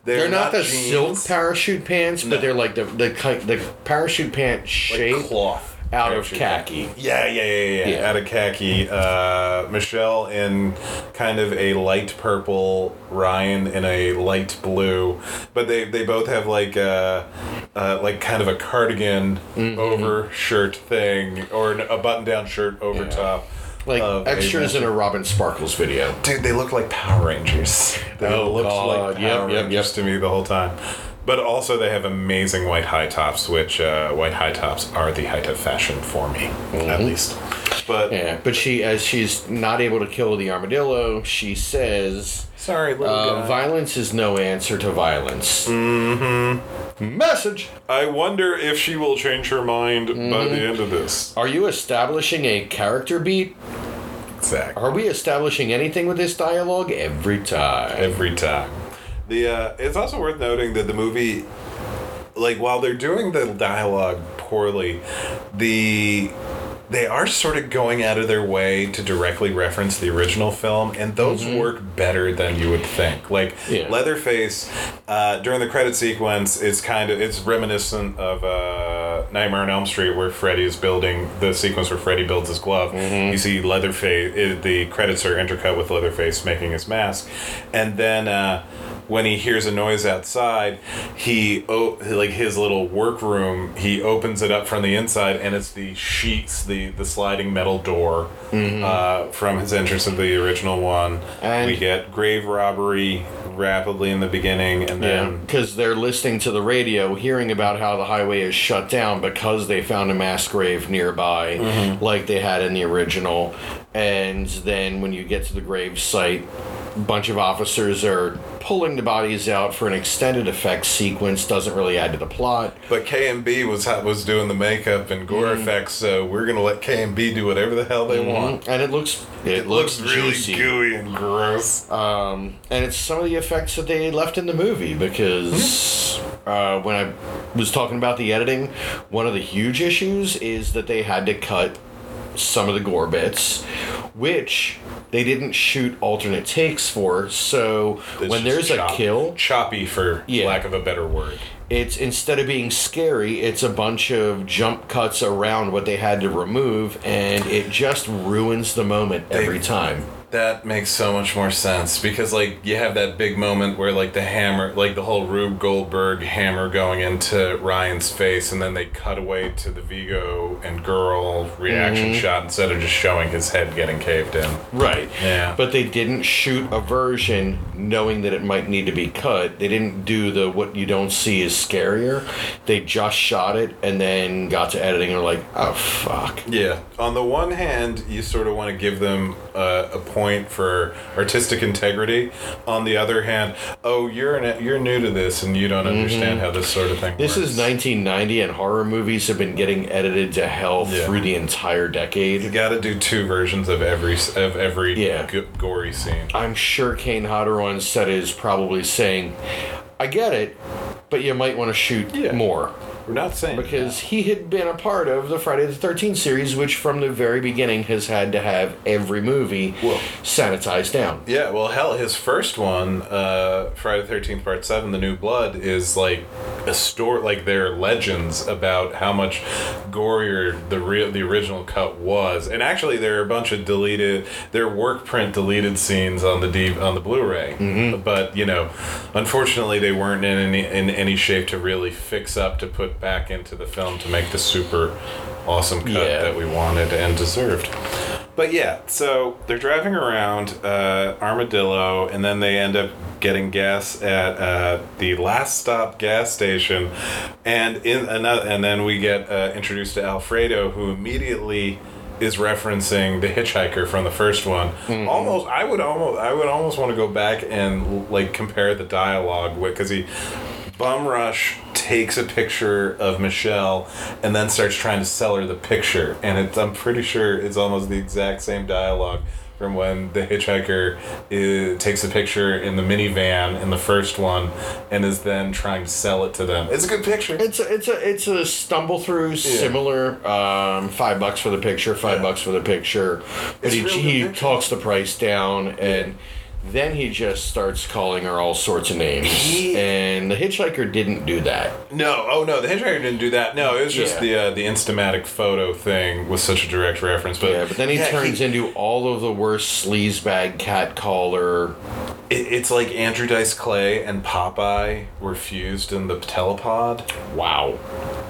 They're, They're not, the jeans, silk parachute pants, No. but they're like the the the parachute pant like shape cloth out of khaki. Yeah, yeah, yeah, yeah. Out of khaki. Uh, Michelle in kind of a light purple. Ryan in a light blue. But they they both have like a, uh, like kind of a cardigan Mm-hmm. over shirt thing or a button down shirt over top. Like of a extras in a Robin Sparkles video. Dude, they look like Power Rangers. They Oh, looked God. like Yep, Power yep, Rangers yep. to me the whole time. But also, they have amazing white high tops, which uh, white high tops are the height of fashion for me, at least. But Mm-hmm. Yeah, but she, as she's not able to kill the armadillo, she says, sorry, little uh, guy. "Violence is no answer to violence." Mm-hmm. Message: I wonder if she will change her mind by Mm-hmm. the end of this. Are you establishing a character beat? Exactly. Are we establishing anything with this dialogue every time? Every time. The uh, it's also worth noting that the movie, like while they're doing the dialogue poorly, the they are sort of going out of their way to directly reference the original film, and those work better than you would think. Like Yeah. Leatherface, uh, during the credit sequence, it's kind of it's reminiscent of uh, Nightmare on Elm Street, where Freddy is building the sequence where Freddy builds his glove. You see Leatherface. It, the credits are intercut with Leatherface making his mask, and then. Uh, when he hears a noise outside, he oh, like his little workroom. He opens it up from the inside, and it's the sheets, the the sliding metal door uh, from his entrance of the original one. And- we get grave robbery rapidly in the beginning, and then because they're listening to the radio, hearing about how the highway is shut down because they found a mass grave nearby, Mm-hmm. like they had in the original. And then when you get to the grave site, bunch of officers are pulling the bodies out for an extended effects sequence. Doesn't really add to the plot. but K and B was was doing the makeup and gore Mm-hmm. effects, so we're gonna let K and B do whatever the hell they want. And it looks it, It looks, looks really juicy. gooey and gross. Um, and it's some of the effects that they left in the movie because uh, when I was talking about the editing, one of the huge issues is that they had to cut some of the gore bits, which they didn't shoot alternate takes for. So It's when there's a kill, choppy for Yeah. lack of a better word. it's instead of being scary, it's a bunch of jump cuts around what they had to remove, and it just ruins the moment every time. That makes so much more sense because like you have that big moment where like the hammer, like the whole Rube Goldberg hammer going into Ryan's face, and then they cut away to the Viggo and girl reaction Mm-hmm. shot instead of just showing his head getting caved in. Right. Yeah. But they didn't shoot a version knowing that it might need to be cut. They didn't do the what you don't see is scarier. They just shot it and then got to editing and were like, oh fuck. Yeah. On the one hand, you sort of want to give them uh, a point for artistic integrity. On the other hand, oh, you're an, you're new to this and you don't understand how this sort of thing Mm-hmm. This works. is 1990 and horror movies have been getting edited to hell Yeah. through the entire decade. You got to do two versions of every of every Yeah. g- gory scene. I'm sure Kane Hodder on set is probably saying, I get it, but you might want to shoot Yeah. more. We're not saying because he had been a part of the Friday the 13th series, which from the very beginning has had to have every movie Well- sanitized down. Yeah, well, hell, his first one, uh, Friday the Thirteenth Part Seven, The New Blood, is like a story. Like there are legends about how much gorier the real, the original cut was, and actually there are a bunch of deleted, there work print deleted scenes on the D, on the Blu-ray. Mm-hmm. But you know, unfortunately, they weren't in any in any shape to really fix up to put back into the film to make the super awesome cut Yeah. that we wanted and deserved. But yeah, so they're driving around uh, Armadillo, and then they end up getting gas at uh, the last stop gas station, and in another, and then we get uh, introduced to Alfredo, who immediately is referencing the hitchhiker from the first one. Almost, I would almost, I would almost want to go back and like compare the dialogue with because he. Bum Rush takes a picture of Michelle and then starts trying to sell her the picture. And it's, I'm pretty sure it's almost the exact same dialogue from when the hitchhiker is, takes a picture in the minivan in the first one and is then trying to sell it to them. It's a good picture. It's a, it's a it's a stumble through similar um, five bucks for the picture five Yeah. bucks for the picture but It's he, he picture. talks the price down and then he just starts calling her all sorts of names and the hitchhiker didn't do that No, oh no, the hitchhiker didn't do that. No, it was just Yeah. the uh, the Instamatic photo thing was such a direct reference. But yeah but then he Yeah, turns into all of the worst sleazebag cat caller It, it's like Andrew Dice Clay and Popeye were fused in the telepod. wow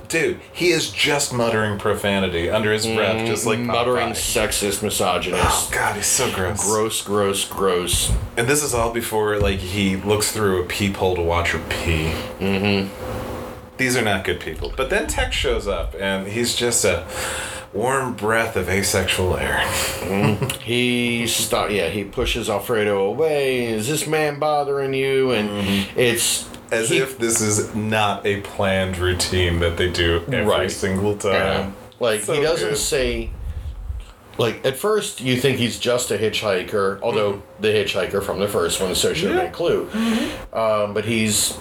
Dude, he is just muttering profanity under his breath, just like Mm, muttering Popeye. sexist misogynist God, he's so gross. gross gross gross And this is all before like he looks through a peephole to watch her pee. Mm-hmm. These are not good people. But then Tex shows up, and he's just a warm breath of asexual air. He stop. Yeah, he pushes Alfredo away. Is this man bothering you? And mm-hmm. it's As he- if this is not a planned routine that they do every Right. single time. Yeah. like So he doesn't good. say. like at first you think he's just a hitchhiker, although mm-hmm. the hitchhiker from the first one, so should have been a clue. Mm-hmm. Um, but he's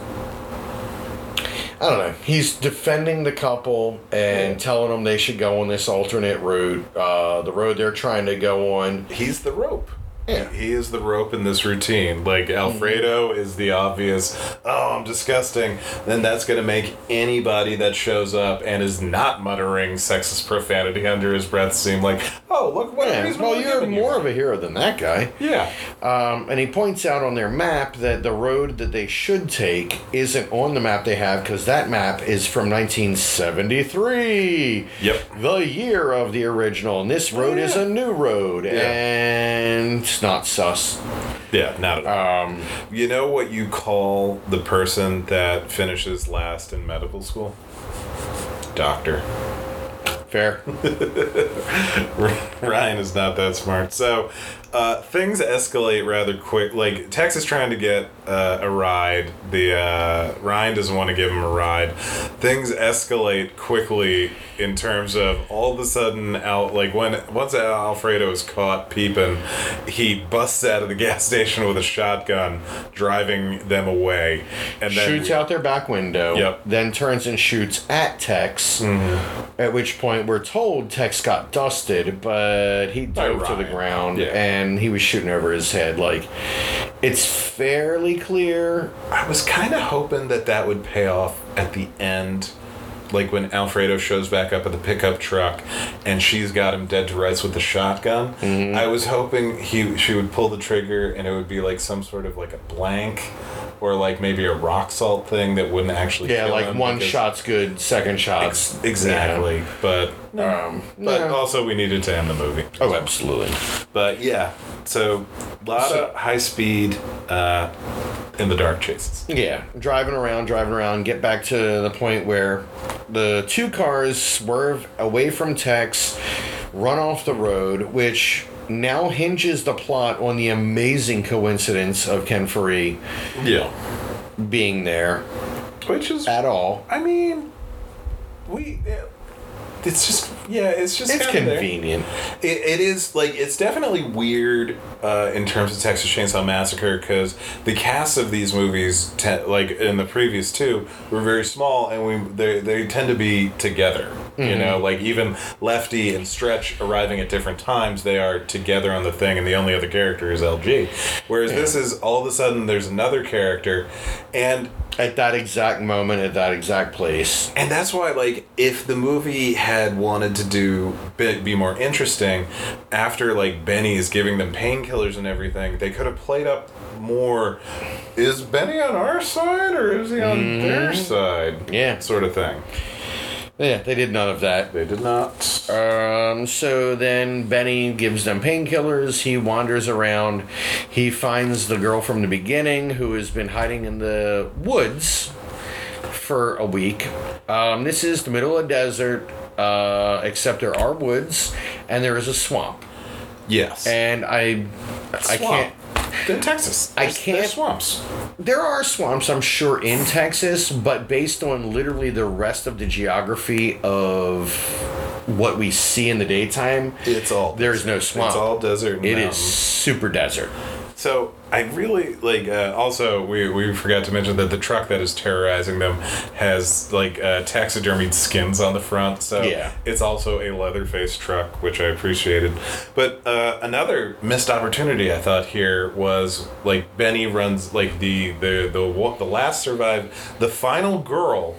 I don't know. He's defending the couple and telling them they should go on this alternate route, uh, the road they're trying to go on. He's the rope. Yeah. He is the rope in this routine. Like Alfredo is the obvious, oh, I'm disgusting. Then that's going to make anybody that shows up and is not muttering sexist profanity under his breath seem like, oh, look what Yeah, he's well, you're giving you. more of a hero than that guy. Yeah. Um, and he points out on their map that the road that they should take isn't on the map they have because that map is from 1973. Yep. The year of the original. And this road is yeah. a new road. Yeah. And it's not sus. Yeah, not at all. Um, You know what you call the person that finishes last in medical school? Doctor. fair. Ryan is not that smart. So uh, things escalate rather quick. Like Tex is trying to get uh, a ride. The uh, Ryan doesn't want to give him a ride. Things escalate quickly in terms of all of a sudden out like when once Alfredo is caught peeping, he busts out of the gas station with a shotgun, driving them away, and then shoots out their back window. Yep. Then turns and shoots at Tex. At which point we're told Tex got dusted, but he dove to the ground Yeah. and he was shooting over his head. Like, it's fairly clear. I was kind of hoping that that would pay off at the end. Like when Alfredo shows back up at the pickup truck and she's got him dead to rights with the shotgun. Mm-hmm. I was hoping he she would pull the trigger and it would be like some sort of like a blank or like maybe a rock salt thing that wouldn't actually Yeah, like one shot's good, second shot's. exactly. But Um, but yeah. also we needed to end the movie. Oh, absolutely. But yeah, so a lot So- of high speed uh, in the dark chases. Yeah, driving around, driving around, get back to the point where the two cars swerve away from Tex, run off the road, which now hinges the plot on the amazing coincidence of Ken Foree Yeah. being there Which is at all. I mean, we. It's just yeah, it's just It's convenient. It, it is like it's definitely weird uh, in terms of Texas Chainsaw Massacre because the casts of these movies, te- like in the previous two, were very small, and we they they tend to be together. You know, like even Lefty and Stretch arriving at different times, they are together on the thing, and the only other character is LG. Whereas this is all of a sudden there's another character, and At that exact moment, at that exact place. and that's why, like, if the movie had wanted to do be, be more interesting, after like Benny is giving them painkillers and everything, they could have played up more. Is Benny on our side or is he on their side? Yeah. sort of thing. Yeah, they did none of that. They did not. Um, so then Benny gives them painkillers. He wanders around. He finds the girl from the beginning who has been hiding in the woods for a week. Um, this is the middle of the desert, uh, except there are woods and there is a swamp. Yes. And I, I can't. In Texas, I can't- there's swamps. There are swamps, I'm sure, in Texas, but based on literally the rest of the geography of what we see in the daytime, It's all There's no swamp. It's all desert. And It is mountains. super desert. So I really like. Uh, also, we we forgot to mention that the truck that is terrorizing them has like uh, taxidermied skins on the front. So Yeah. it's also a leather-faced truck, which I appreciated. But uh, another missed opportunity I thought here was like Benny runs like the the the the last survived the final girl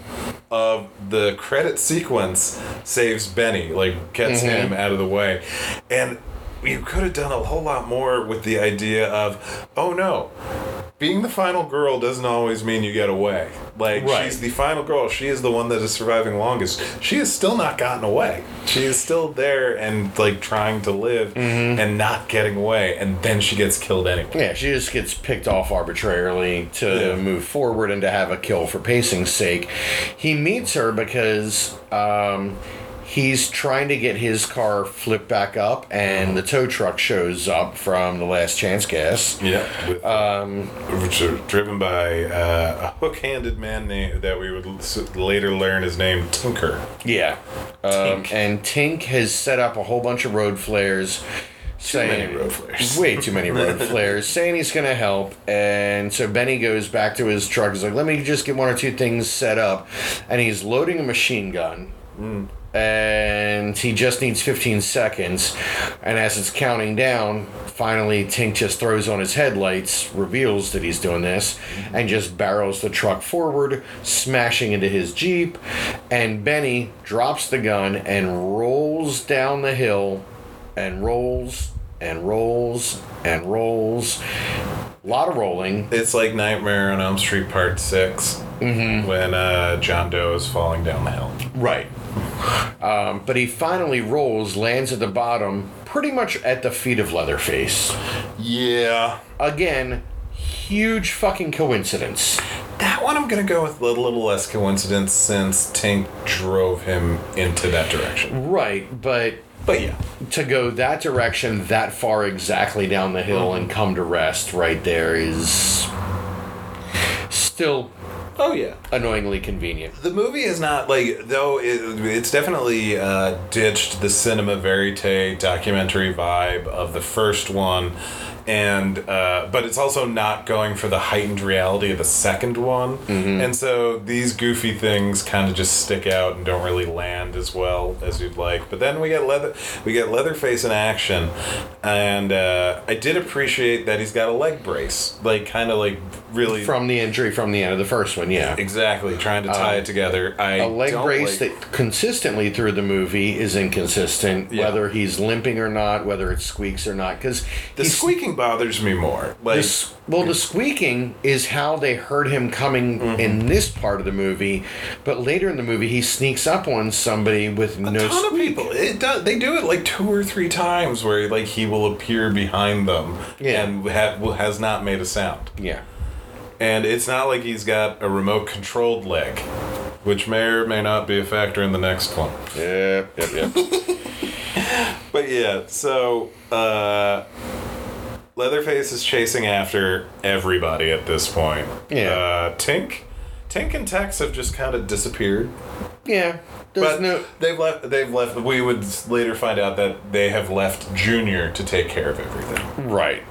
of the credit sequence saves Benny like gets him out of the way, and you could have done a whole lot more with the idea of, oh no, being the final girl doesn't always mean you get away. Like Right. she's the final girl. She is the one that is surviving longest. She has still not gotten away. She is still there and like trying to live and not getting away. And then she gets killed anyway. Yeah, she just gets picked off arbitrarily to Yeah. move forward and to have a kill for pacing's sake. He meets her because um, he's trying to get his car flipped back up, and the tow truck shows up from the Last Chance gas. Yeah, with, Um, which are driven by uh, a hook-handed man named, that we would later learn is named Tinker. Yeah. Um, Tink. and Tink has set up a whole bunch of road flares. Too many road flares. Way too many road flares. Saying he's going to help. And so Benny goes back to his truck. He's like, let me just get one or two things set up. And he's loading a machine gun. And he just needs 15 seconds. And as it's counting down, finally Tink just throws on his headlights, reveals that he's doing this, and just barrels the truck forward, smashing into his Jeep. And Benny drops the gun and rolls down the hill and rolls and rolls and rolls. A lot of rolling. It's like Nightmare on Elm Street Part 6 when uh, John Doe is falling down the hill. Right. Um, but he finally rolls, lands at the bottom, pretty much at the feet of Leatherface. Yeah. Again, huge fucking coincidence. That one I'm going to go with a little less coincidence since Tink drove him into that direction. Right, but But yeah. to go that direction that far exactly down the hill and come to rest right there is still Oh yeah. annoyingly convenient. The movie is not like though it, it's definitely uh, ditched the cinema verite documentary vibe of the first one, and uh, but it's also not going for the heightened reality of the second one, and so these goofy things kind of just stick out and don't really land as well as you'd like. But then we get leather we get Leatherface in action, and uh, I did appreciate that he's got a leg brace, like kind of like really From the injury from the end of the first one, yeah. exactly trying to tie Um, it together. I a leg brace like- that consistently through the movie is inconsistent, Yeah. whether he's limping or not, whether it squeaks or not. Because The squeaking bothers me more. Like, well, the squeaking is how they heard him coming Mm-hmm. in this part of the movie, but later in the movie he sneaks up on somebody with a no ton of people. It does. They do it like two or three times, where like he will appear behind them Yeah. and ha- has not made a sound. Yeah, And it's not like he's got a remote controlled leg, which may or may not be a factor in the next one. yep, yep, yep. But yeah, so uh, Leatherface is chasing after everybody at this point. Yeah. Uh, Tink, Tink and Tex have just kind of disappeared. yeah. There's but no. they've left. They've left. We would later find out that they have left Junior to take care of everything. Right.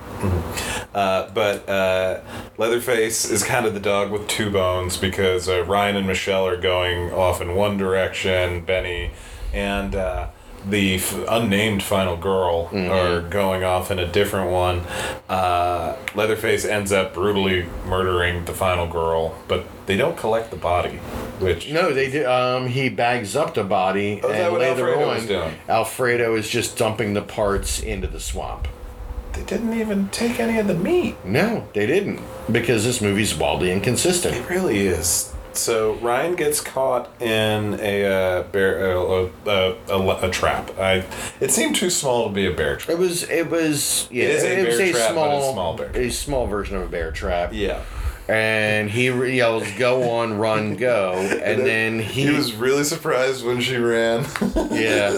Uh, but uh, Leatherface is kind of the dog with two bones because uh, Ryan and Michelle are going off in one direction. Benny and uh, the f- unnamed final girl are going off in a different one. Uh, Leatherface ends up brutally murdering the final girl, but they don't collect the body, which No, they do. Um, he bags up the body, Oh, and later Alfredo on? Alfredo is just dumping the parts into the swamp. they didn't even take any of the meat. No, they didn't, because this movie's wildly inconsistent. It really is. So Ryan gets caught in a uh, bear uh, uh, a, a trap. I it seemed too small to be a bear trap. It was. It was. Yeah, It is a was bear a trap, but small, a small bear. a small version of a bear trap. Yeah, And he yells, "Go on, run, go!" And then he, he was really surprised when she ran. yeah,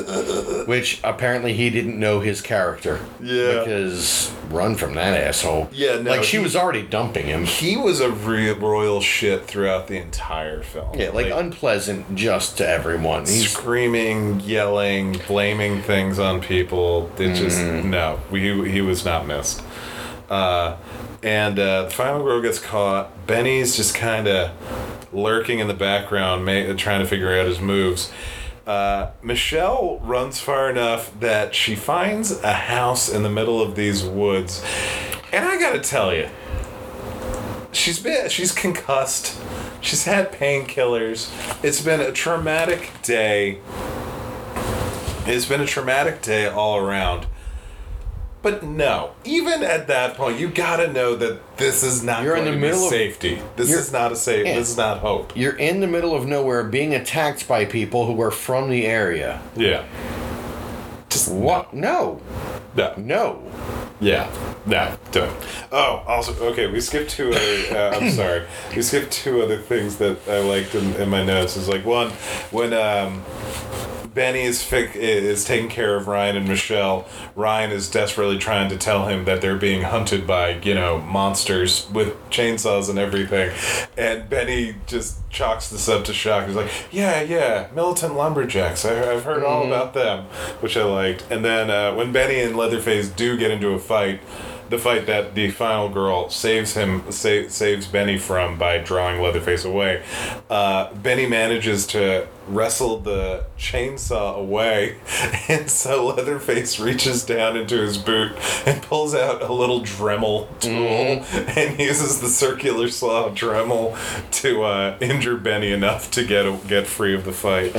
which apparently he didn't know his character. Yeah. because run from that asshole. Yeah, no, like she he- was already dumping him. he was a real royal shit throughout the entire film. Yeah, like, unpleasant just to everyone. He's screaming, yelling, blaming things on people. It just Mm-hmm. no, we, he was not missed. Uh, and uh, the final girl gets caught. Benny's just kind of lurking in the background, ma- trying to figure out his moves. Uh, Michelle runs far enough that she finds a house in the middle of these woods, and I gotta tell you, she's been she's concussed. She's had painkillers. It's been a traumatic day. It's been a traumatic day all around. But no, even at that point, you gotta know that this is not You're in going the to be middle of- safety. This is not a safe. Yeah. This is not hope. you're in the middle of nowhere, being attacked by people who are from the area. Yeah. Just What? No, no. no. Yeah. No. Don't. Oh, also, okay. We skipped two other. Uh, I'm sorry. We skipped two other things that I liked in, in my notes. Is like one when um, Benny is fic- is taking care of Ryan and Michelle. Ryan is desperately trying to tell him that they're being hunted by you know monsters with chainsaws and everything, and Benny just chalks this up to shock. He's like, "Yeah, yeah, militant lumberjacks. I, I've heard all about them," which I liked. And then uh, when Benny and Leatherface do get into a fight the fight that the final girl saves him sa- saves Benny from by drawing Leatherface away. Uh, Benny manages to wrestle the chainsaw away, and so Leatherface reaches down into his boot and pulls out a little Dremel tool and uses the circular saw Dremel to uh, injure Benny enough to get a, get free of the fight.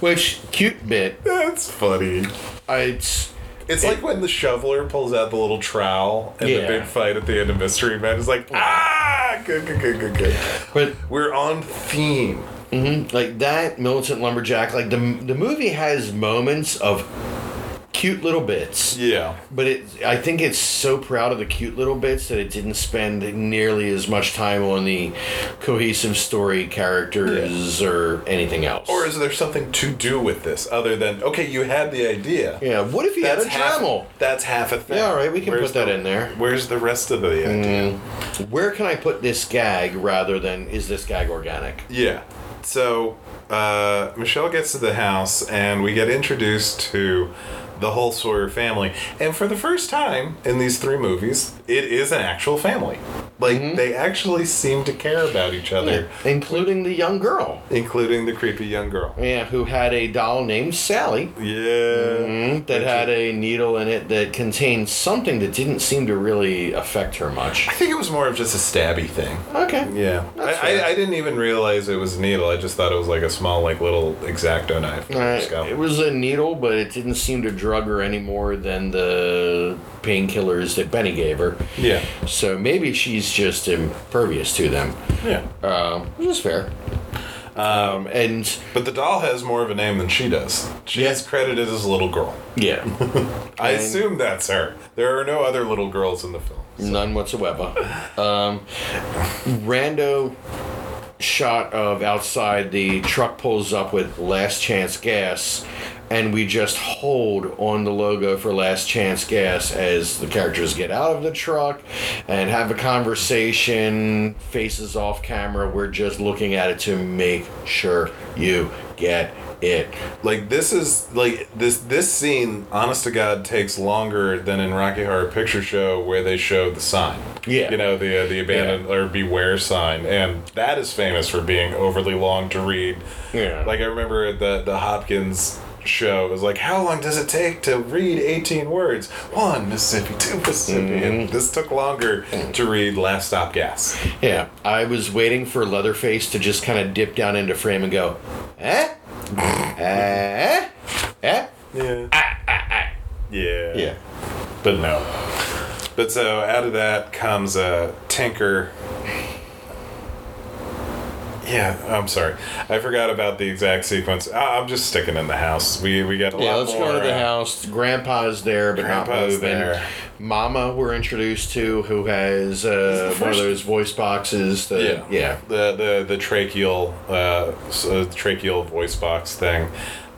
Which cute bit. That's funny. I, it's It's like when the shoveler pulls out the little trowel in the big fight at the end of Mystery Men. It's like, ah, good, good, good, good, good. but We're on theme. Mm-hmm. like that militant lumberjack. Like the the movie has moments of cute little bits. Yeah. But it, I think it's so proud of the cute little bits that it didn't spend nearly as much time on the cohesive story characters or anything else. Or is there something to do with this other than, okay, you had the idea. yeah, what if you had a half, Dremel? that's half a thing. Yeah, all right, we can Where's put that the- in there. Where's the rest of the idea? Mm. Where can I put this gag rather than is this gag organic? Yeah. So uh, Michelle gets to the house, and we get introduced to the whole Sawyer family. And for the first time in these three movies, it is an actual family. Like Mm-hmm. they actually seem to care about each other, Including the young girl. including the creepy young girl. Yeah, who had a doll named Sally Yeah. that had a needle in it that contained something that didn't seem to really affect her much. I think it was more of just a stabby thing. Okay. Yeah, I. I, I didn't even realize it was a needle. I just thought it was like a small, like little exacto knife. Right. It was a needle, but it didn't seem to drug her any more than the painkillers that Benny gave her. yeah, So maybe she's just impervious to them, yeah. um, which is fair. Um, and But the doll has more of a name than she does. She Yeah. is credited as a little girl. yeah, I And- assume that's her. There are no other little girls in the film. none whatsoever. Um, rando shot of outside the truck pulls up with last chance gas and we just hold on the logo for last chance gas as the characters get out of the truck and have a conversation faces off camera. We're just looking at it to make sure you get it Like this is like this this scene. Honest to God, takes longer than in Rocky Horror Picture Show where they showed the sign. Yeah. you know the uh, the abandoned or beware sign, and that is famous for being overly long to read. Yeah. like I remember the the Hopkins show. It was like how long does it take to read 18 words? One mississippi two mississippi. And this took longer to read last stop gas. Yeah, I was waiting for Leatherface to just kind of dip down into frame and go, eh? eh? Eh? yeah. Yeah. Yeah. but no. But so out of that comes a tinker yeah i'm sorry i forgot about the exact sequence I- i'm just sticking in the house we we got a Yeah, let's go to the uh, house. Grandpa's there, but not Grandpa's there. Mama, we're introduced to, who has uh, one of those voice boxes. That, Yeah, yeah. The the the tracheal uh, uh, tracheal voice box thing,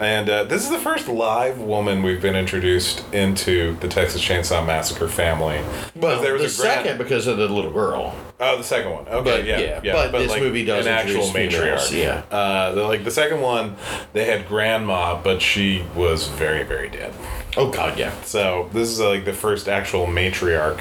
and uh, this is the first live woman we've been introduced into the Texas Chainsaw Massacre family. Well, there was the a grand- second because of the little girl. Oh, the second one. Okay, But, yeah, yeah, yeah. but this movie does an actual introduce females, yeah. Uh, like the second one, they had grandma, but she was very, very dead. Oh God, yeah. So this is uh, like the first actual matriarch,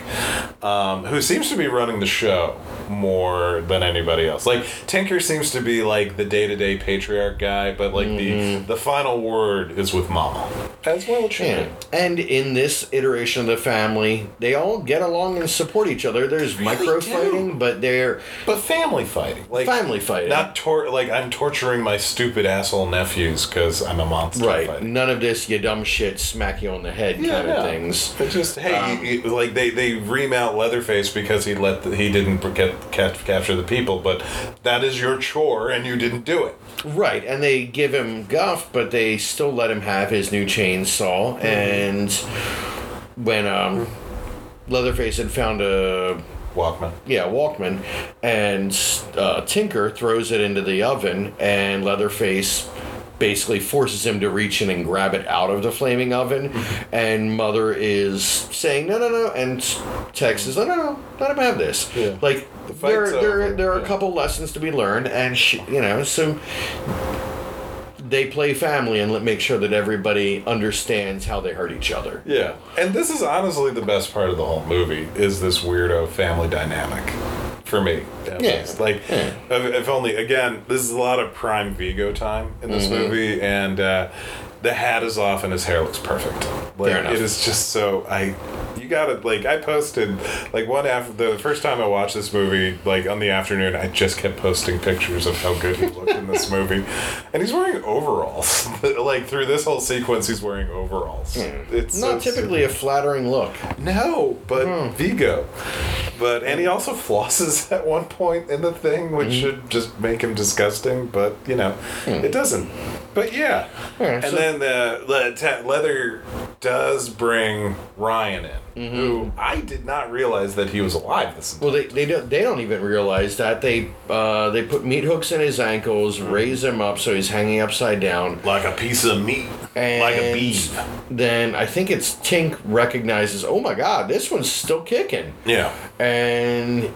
um, who seems to be running the show more than anybody else. Like Tinker seems to be like the day to day patriarch guy, but like Mm-hmm. the the final word is with Mama. As well it Yeah. And in this iteration of the family, they all get along and support each other. There's micro fighting, but they're But family fighting, like family fighting. not tor- like I'm torturing my stupid asshole nephews because I'm a monster. right. fighting. None of this you dumb shit smack you on the head kind of things. It's just hey, Um, you- you- like they they ream out Leatherface because he let the, he didn't get catch, capture the people, but that is your chore and you didn't do it. Right, and they give him guff, but they still let him have his new chainsaw. And when um, Leatherface had found a Walkman. yeah Walkman, and uh, Tinker throws it into the oven, and Leatherface basically forces him to reach in and grab it out of the flaming oven, and Mother is saying no, no, no, and Tex is like no, no, let him have this. Yeah. Like The there, there, there are a couple lessons to be learned, and she, you know, so they play family and let make sure that everybody understands how they hurt each other. Yeah, and this is honestly the best part of the whole movie is this weirdo family dynamic. For me, Yeah. like Yeah. if, if only again, this is a lot of prime Viggo time in this Mm-hmm. movie, and uh, the hat is off and his hair looks perfect. Like Fair enough. it is just so I. You gotta like I posted like one after the first time I watched this movie like on the afternoon I just kept posting pictures of how good he looked in this movie, and he's wearing overalls like through this whole sequence he's wearing overalls. It's Not so typically a flattering look. no, but Hmm. Viggo. But and he also flosses at one point in the thing, which Mm-hmm. should just make him disgusting. But you know, it doesn't. But yeah, Yeah, and so- then the te- leather does bring Ryan in, Mm-hmm. who I did not realize that he was alive. This Well, they, they don't they don't even realize that they uh, they put meat hooks in his ankles, raise him up so he's hanging upside down, like a piece of meat, and like a beef. Then I think it's Tink recognizes, oh my god, this one's still kicking, Yeah. and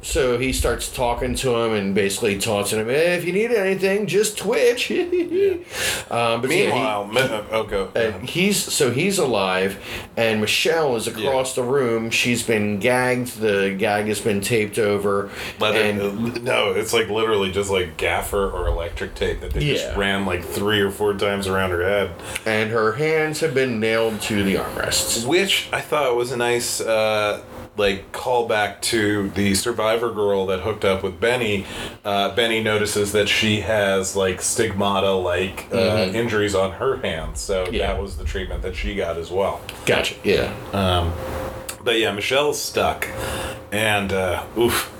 so he starts talking to him and basically taunting him, eh, if you need anything, just twitch. um, but yeah, he- Meanwhile, mi- uh, oh go. he's so he's alive, and Michelle is across the room. She's been gagged. The gag has been taped over, Leather, and uh, no, it's like literally just like gaffer or electric tape that they just Yeah. ran like three or four times around her head. and her hands have been nailed to the armrests. Which I thought was a nice, uh, like, callback to the survivor girl that hooked up with Benny. Uh, Benny notices that she has, like, stigmata like uh, injuries on her hands. So Mm-hmm. Yeah. that was the treatment that she got as well. Gotcha. Yeah. But yeah, Michelle's stuck. And, uh, oof.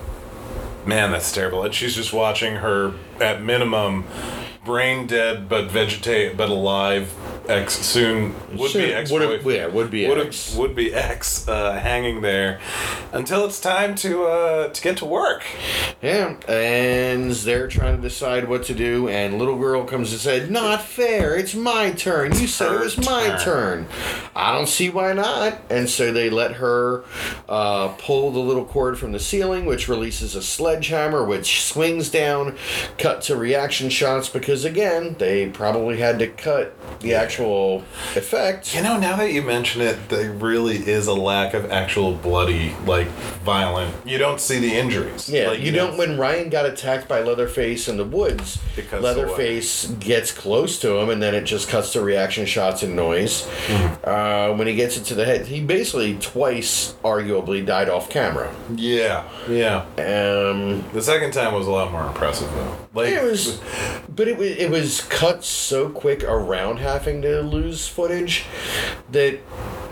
Man, that's terrible. And she's just watching her, at minimum, brain dead but vegetate but alive ex soon would Soon- be ex would- yeah, would be would ex. would be ex uh, hanging there until it's time to uh, to get to work. Yeah, and they're trying to decide what to do, and little girl comes and said, "Not fair! It's my turn. You said it was my turn. I don't see why not." And so they let her uh, pull the little cord from the ceiling, which releases a sledgehammer, which swings down. Cut to reaction shots because again, they probably had to cut the actual effect. You know, now that you mention it, there really is a lack of actual bloody, like violent. You don't see the injuries. Yeah, Like, you don't. When Ryan got attacked by Leatherface in the woods, cuts Leatherface gets close to him, and then it just cuts to reaction shots and noise. Mm-hmm. Uh, when he gets it to the head, he basically twice, arguably, died off camera. Yeah, yeah. Um, The second time was a lot more impressive though. Like it was, but it was it was cut so quick around having to lose footage that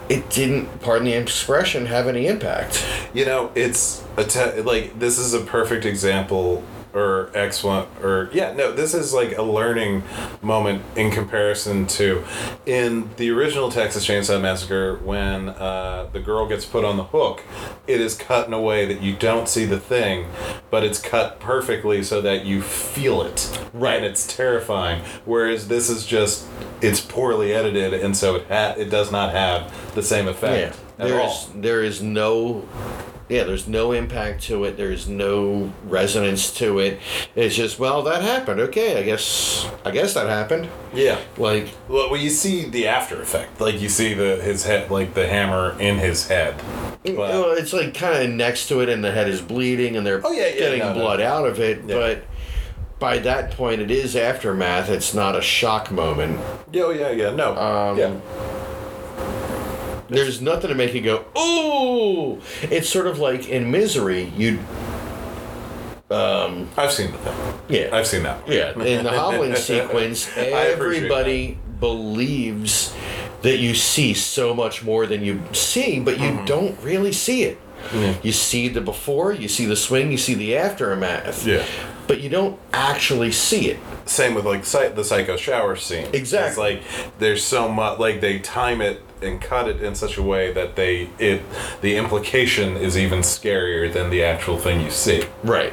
it didn't, pardon the expression, have any impact. You know, it's a te- like this is a perfect example or X one or yeah no this is like a learning moment in comparison to in the original Texas Chainsaw Massacre when uh, the girl gets put on the hook it is cut in a way that you don't see the thing but it's cut perfectly so that you feel it Right. and it's terrifying whereas this is just it's poorly edited and so it ha- it does not have the same effect at all. there's there is no yeah there's no impact to it. There's no resonance to it. It's just well that happened. Okay i guess i guess that happened. Yeah. Like Well, well, you see the after effect, like you see the his head, like the hammer in his head. well, it's like kind of next to it and the head is bleeding and they're Oh, yeah, yeah, getting no, no. blood out of it Yeah. but by that point it is aftermath. It's not a shock moment. Yeah, oh, yeah, yeah. No, Um, yeah, there's nothing to make you go ooh it's sort of like in misery you um I've seen the thing. yeah I've seen that. Yeah, in the hobbling sequence, everybody believes that you see so much more than you see, but you Mm-hmm. don't really see it. You see the before, you see the swing, you see the aftermath. Yeah. But you don't actually see it. Same with like the psycho shower scene. Exactly. It's like there's so much like they time it and cut it in such a way that they it the implication is even scarier than the actual thing you see. Right.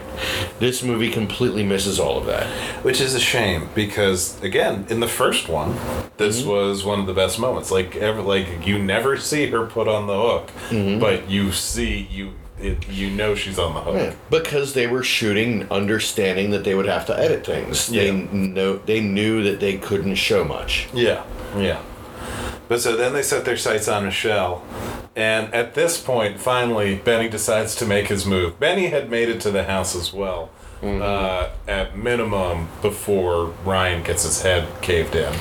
This movie completely misses all of that. Which is a shame because again, in the first one, this Mm-hmm. was one of the best moments. Like ever, like you never see her put on the hook, Mm-hmm. but you see you it, you know she's on the hook. Yeah, because they were shooting, understanding that they would have to edit things. They know they knew that they couldn't show much. Yeah, yeah. But so then they set their sights on Michelle, and at this point, finally, Benny decides to make his move. Benny had made it to the house as well, uh, at minimum before Ryan gets his head caved in.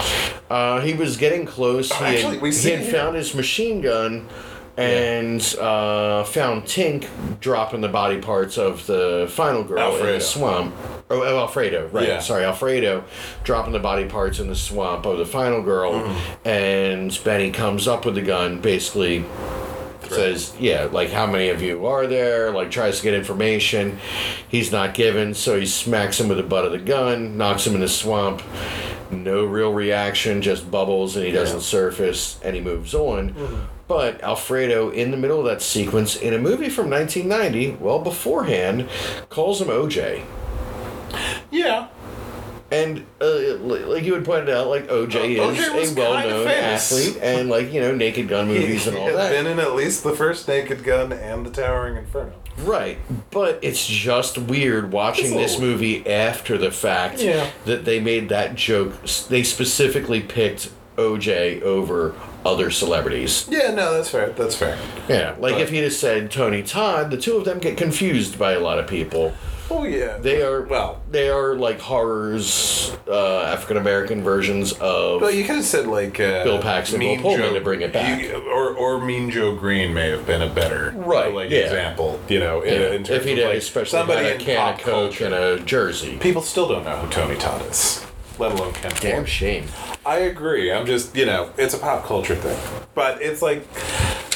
Uh, he was getting close. he actually, had, we he had found his machine gun and uh, found Tink dropping the body parts of the final girl in Alfredo. the swamp. Oh, oh, Alfredo, right. Yeah. Sorry, Alfredo dropping the body parts in the swamp of the final girl. Mm-hmm. And Benny comes up with the gun, basically says, Yeah, like, how many of you are there? Like, tries to get information. He's not given, so he smacks him with the butt of the gun, knocks him in the swamp. No real reaction, just bubbles, and he doesn't surface, and he moves on. But Alfredo, in the middle of that sequence, in a movie from 1990, well beforehand, calls him OJ. Yeah, And uh, like you had pointed out, like OJ O- is OJ a well-known athlete, and like you know, Naked Gun movies and all had that. been in at least the first Naked Gun and the Towering Inferno. Right, but it's just weird watching this movie after the fact Yeah. that they made that joke. They specifically picked OJ over other celebrities. Yeah, no, that's fair. That's fair. Yeah, like But- if he'd have said Tony Todd, the two of them get confused by a lot of people. Oh yeah, They are well. they are like horrors, uh, African American versions of. Well, you could have said like uh, Bill Paxton, Mean Pullman Joe, to bring it back. you- or or Mean Joe Greene may have been a better Right, like yeah. example. You know, in, Yeah, in terms if of have like especially somebody had a in can of Coke and a jersey. People still don't know who Tony Todd is, let alone Ken. Damn shame. I agree. I'm just you know, it's a pop culture thing, but it's like.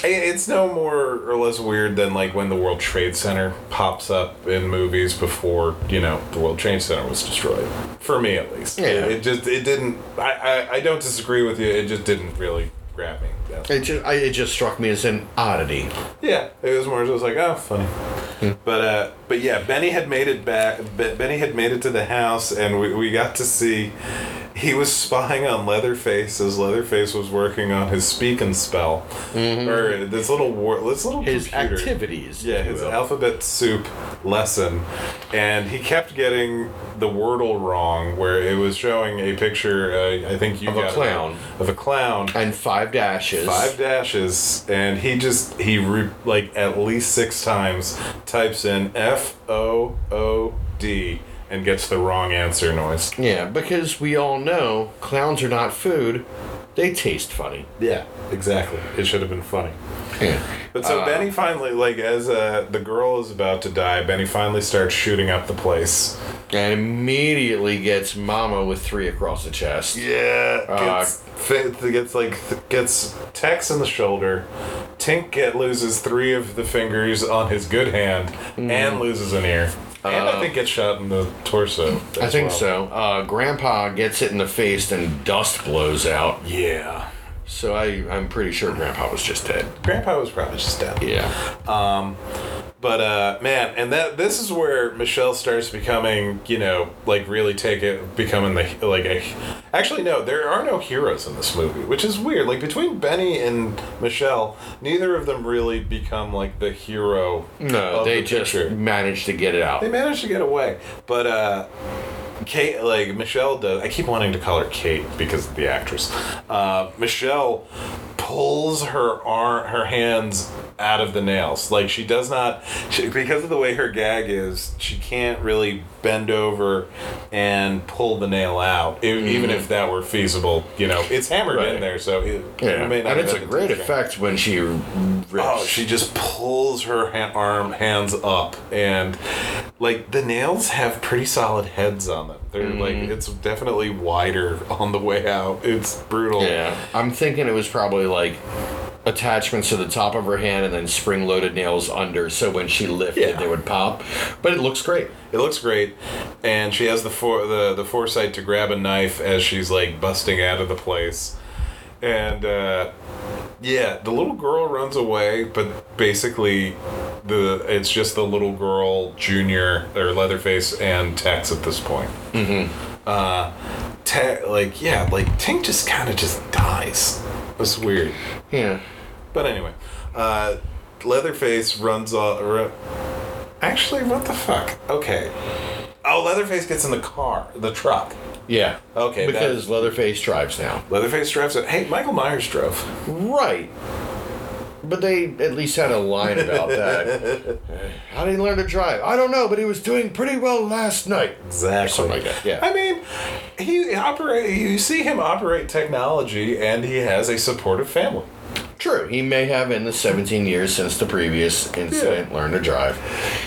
It's no more or less weird than like when the World Trade Center pops up in movies before you know the World Trade Center was destroyed. For me, at least. Yeah. It, it just it didn't. I, I I don't disagree with you. It just didn't really grab me. It just I, it just struck me as an oddity. Yeah, it was more just like, oh, funny. But uh, but yeah, Benny had made it back. Benny had made it to the house, and we, we got to see. He was spying on Leatherface as Leatherface was working on his speak and spell, or this little war, this little His computer. activities. Yeah, his will. alphabet soup lesson, and he kept getting the wordle wrong, where it was showing a picture. Uh, I think you Of a got it, clown. of a clown and five dashes. five dashes and he just he re, like at least six times types in f o o d and gets the wrong answer noise. Yeah, because we all know clowns are not food; they taste funny. yeah exactly. It should have been funny. Yeah. but so benny finally like as uh, the girl is about to die benny finally starts shooting up the place. And immediately gets Mama with three across the chest. yeah Uh, gets, fi- gets like th- gets Tex in the shoulder. Tink get loses three of the fingers on his good hand and loses an ear and I think gets shot in the torso. I as think well. so. Uh, Grandpa gets hit in the face, and dust blows out. Yeah. So I, I'm pretty sure Grandpa was just dead. Grandpa was probably just dead. Yeah. But uh man, and that this is where Michelle starts becoming, you know, like really take it becoming the like a Actually no, there are no heroes in this movie, which is weird. Like between Benny and Michelle, neither of them really become like the hero. No, they the just managed to get it out. They managed to get away. But uh Kate, like Michelle does. I keep wanting to call her Kate because of the actress. Uh, Michelle pulls her arm, her hands out of the nails. Like she does not, she, because of the way her gag is, she can't really bend over and pull the nail out. E- Even if that were feasible, you know, it's hammered Right. in there, so it, Yeah, it may not and it's a great effect when she rips. Oh, she just pulls her ha- arm hands up, and like the nails have pretty solid heads on them. They're Mm-hmm. like it's definitely wider on the way out. It's brutal. Yeah, I'm thinking it was probably like attachments to the top of her hand and then spring-loaded nails under, so when she lifted, Yeah. they would pop. But it looks great. It looks great, and she has the for the the foresight to grab a knife as she's like busting out of the place, and uh, Yeah, the little girl runs away, but basically, the it's just the little girl, Junior or Leatherface, and Tex at this point. Mm-hmm. Uh, Te- like yeah, like Tink just kind of just dies. It's weird. Yeah. But anyway, uh, Leatherface runs off. Ru- Actually, what the fuck? Okay. Oh, Leatherface gets in the car, the truck. Yeah. Okay, Because Leatherface drives now. Leatherface drives it. Hey, Michael Myers drove. Right. But they at least had a line about that. How did he learn to drive? I don't know, but he was doing pretty well last night. Exactly. Something like that, yeah. I mean, he operate. You see him operate technology, and he has a supportive family. True. He may have, in the 17 years since the previous incident, learned to drive.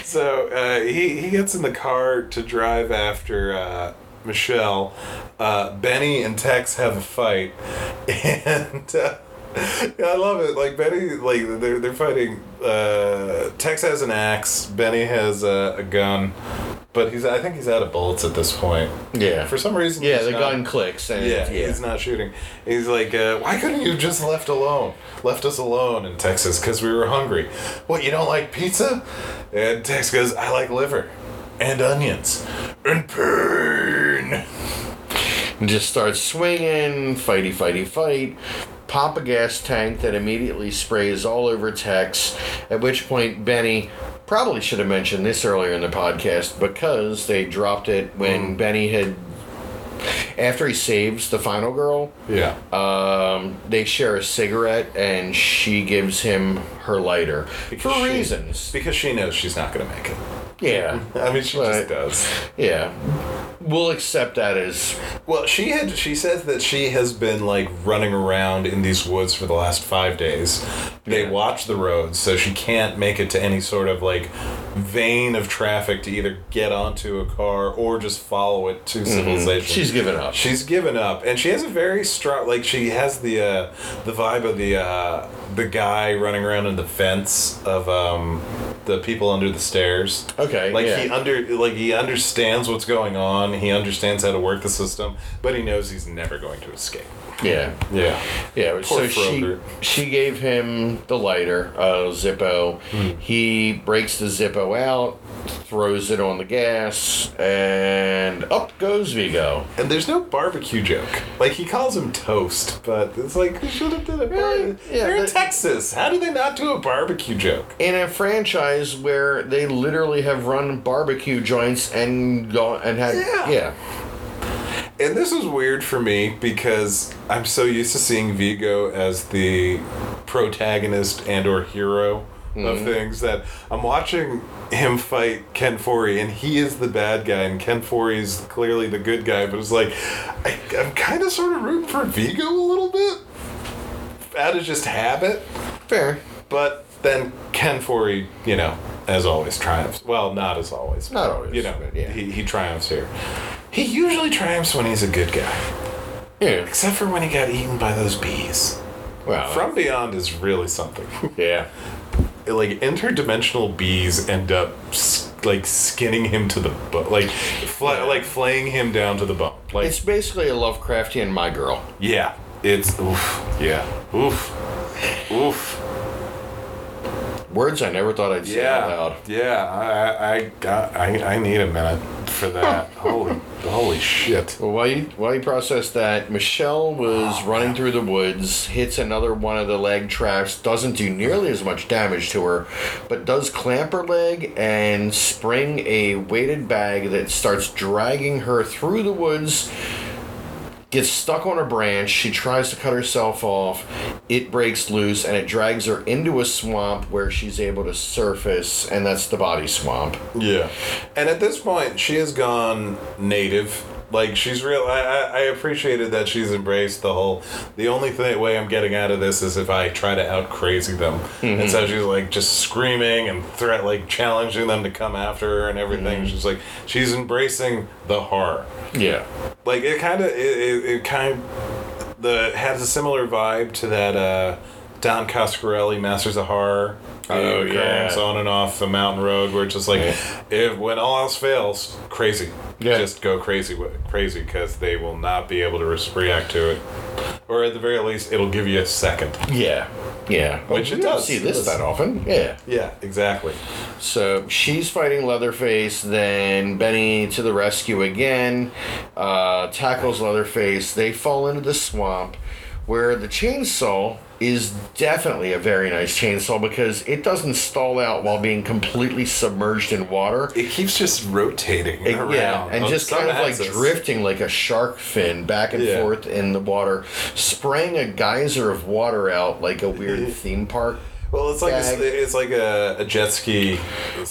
So uh, he he gets in the car to drive after uh, Michelle. Uh, Benny and Tex have a fight, and. Uh, I love it. Like Benny, like they're they're fighting. Uh, Tex has an axe. Benny has a, a gun, but he's I think he's out of bullets at this point. Yeah. For some reason. Yeah, the not- gun clicks. And Yeah, yeah. he's not shooting. He's like, uh, why couldn't you just left alone? Left us alone in Texas because we were hungry. What, you don't like pizza? And Tex goes, I like liver and onions and pain. and just starts swinging, fighty, fighty, fight. Pop a gas tank that immediately sprays all over Tex. At which point, Benny probably should have mentioned this earlier in the podcast because they dropped it when Benny had. After he saves the final girl, Yeah. um, they share a cigarette and she gives him her lighter. Because for she- reasons. Because she knows she's not going to make it. Yeah. I mean, she Right. just does. Yeah. We'll accept that as. Well, she had. She says that she has been like running around in these woods for the last five days. They Yeah. watch the roads, so she can't make it to any sort of like vein of traffic to either get onto a car or just follow it to civilization. She's given up. She's given up, and she has a very strong. Like she has the uh, the vibe of the uh, the guy running around in the fence of um, the people under the stairs. Okay, like yeah. he under like he understands what's going on. He understands how to work the system, but he knows he's never going to escape. Yeah. Yeah, Yeah, so she Froger. she gave him the lighter, uh, Zippo. Hmm. He breaks the Zippo out, throws it on the gas, and up goes Viggo. and there's no barbecue joke. Like he calls him toast, but it's like we should have did a bar- Yeah, They're in Texas. How do they not do a barbecue joke? In a franchise where they literally have run barbecue joints and gone and had Yeah. yeah. And this is weird for me because I'm so used to seeing Viggo as the protagonist and or hero of mm-hmm. things that I'm watching him fight Ken Foree and he is the bad guy and Ken Foree is clearly the good guy, but it's like I, I'm kind of sort of rooting for Viggo a little bit out of just habit, Fair. but then Ken Foree, you know, as always triumphs. Well, not as always. Not always, You know, yeah. he, he triumphs here. He usually triumphs when he's a good guy. Yeah. Except for when he got eaten by those bees. Well, From Beyond is really something. yeah. like interdimensional bees end up like skinning him to the bone, like like flaying him down to the bone. Like It's basically a Lovecraftian My Girl. yeah, it's oof, yeah, oof, oof. Words I never thought I'd say out loud. yeah. I I got, I I need a minute for that. holy holy shit. Well, while you while you process that, Michelle was oh, running through the woods, hits another one of the leg traps, doesn't do nearly as much damage to her, but does clamp her leg and spring a weighted bag that starts dragging her through the woods. Gets stuck on a branch. She tries to cut herself off. It breaks loose and it drags her into a swamp where she's able to surface, and that's the body swamp. Yeah, and at this point, she has gone native. Like she's real. I, I I appreciated that she's embraced the whole. The only thing, way I'm getting out of this is if I try to out crazy them, and so she's like just screaming and threat, like challenging them to come after her and everything. She's like she's embracing the horror. Yeah. Like it kind of it, it, it kind of the has a similar vibe to that uh, Don Coscarelli Masters of Horror. Oh, yeah. on and off the mountain road where it's just like Yeah. if when all else fails, crazy. Yeah. Just go crazy with crazy because they will not be able to react to it. or at the very least, it'll give you a second. Yeah, yeah. Which we it does. see this that often. Yeah. Yeah, exactly. So she's fighting Leatherface. Then Benny to the rescue again. Uh, tackles Leatherface. They fall into the swamp, where the chainsaw is definitely a very nice chainsaw because it doesn't stall out while being completely submerged in water. It keeps just rotating It- around. yeah, and just kind of like axis. drifting like a shark fin back and Yeah. forth in the water, spraying a geyser of water out like a weird theme park. Well, it's like a, it's like a, a jet ski.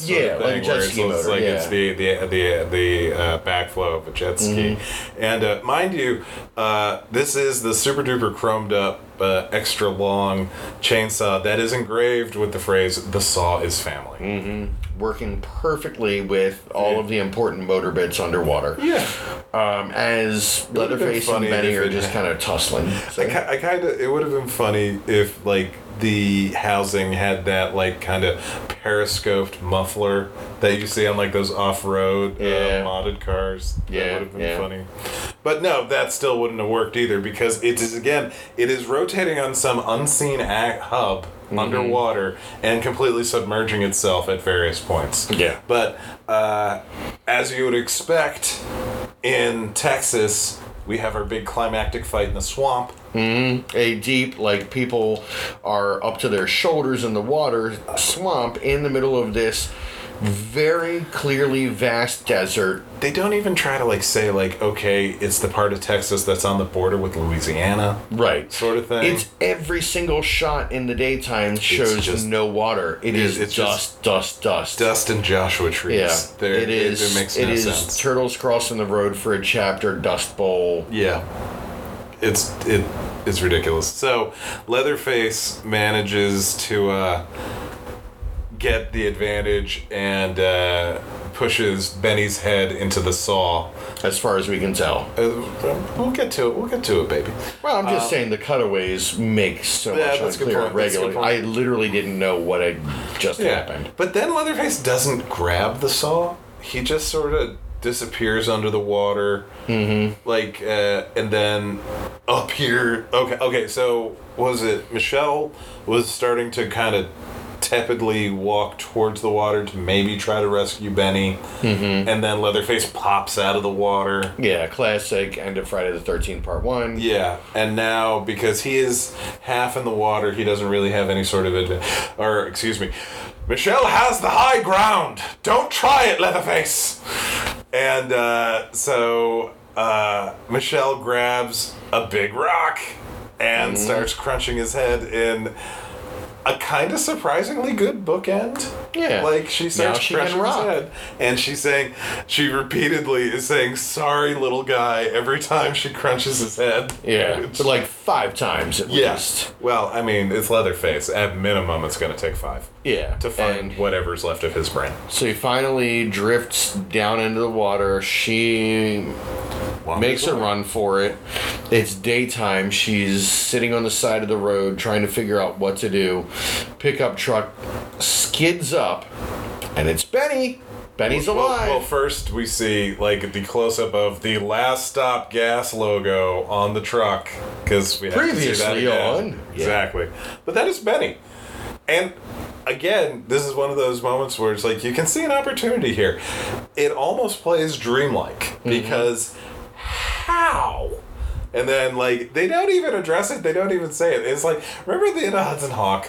Yeah, like a jet it's, ski it's motor, like yeah. it's the the the the uh, backflow of a jet ski, Mm-hmm. and uh, mind you, uh, this is the super duper chromed up. Uh, extra long chainsaw that is engraved with the phrase "the saw is family." Mm. Working perfectly with all of the important motor bits underwater. Yeah, Um, as Leatherface and Benny are just kind of tussling. So- I, I kind of it would have been funny if like the housing had that like kind of periscoped muffler that you see on like those off-road Yeah. uh, modded cars. that Yeah, would have been yeah. funny. But no, that still wouldn't have worked either because it is again it is rotating on some unseen hub Mm-hmm. underwater and completely submerging itself at various points. Yeah. But uh, as you would expect in Texas, we have our big climactic fight in the swamp. Mm-hmm. a deep, like people are up to their shoulders in the water swamp in the middle of this very clearly vast desert. They don't even try to like say like, okay, it's the part of Texas that's on the border with Louisiana, Right. sort of thing. It's every single shot in the daytime shows just- no water. It is it's dust, dust, dust. dust and Joshua trees. Yeah, There- it is. It, makes it no is sense. turtles crossing the road for a chapter. Dust bowl. Yeah. It's it it's ridiculous. So Leatherface manages to uh, get the advantage and uh, pushes Benny's head into the saw. As far as we can tell. Uh, we'll get to it. We'll get to it, baby. Well, I'm just saying the cutaways make so Yeah, much that's a good unclear point, that's good regularly. I literally didn't know what had just happened. But then Leatherface doesn't grab the saw. He just sort of disappears under the water. Mm-hmm. Like, uh, and then up here. Okay, okay. So was it Michelle was starting to kind of tepidly walk towards the water to maybe try to rescue Benny, mm-hmm. and then Leatherface pops out of the water. Yeah, classic end of Friday the 13th, part one. Yeah, and now because he is half in the water, he doesn't really have any sort of advantage. Or, excuse me, Michelle has the high ground. Don't try it, Leatherface. And uh, so uh, Michelle grabs a big rock and starts crunching his head in a kind of surprisingly good bookend. Yeah. Like she starts Now she can his head, and she's saying, she repeatedly is saying, "Sorry, little guy," every time she crunches his head. Yeah, It's- like five times at yeah. least. Well, I mean, it's Leatherface. At minimum, it's going to take five Yeah. to find And whatever's left of his brain. so he finally drifts down into the water. She makes a run for it. It's daytime. She's sitting on the side of the road trying to figure out what to do. Pickup truck skids up, and it's Benny. Benny's Well, alive. well, first we see like the close up of the last stop gas logo on the truck because we have to see that Previously again. on- yeah. exactly. But that is Benny, and again, this is one of those moments where it's like you can see an opportunity here. It almost plays dreamlike Mm-hmm. because how. And then, like, they don't even address it. They don't even say it. It's like, remember the Hudson Hawk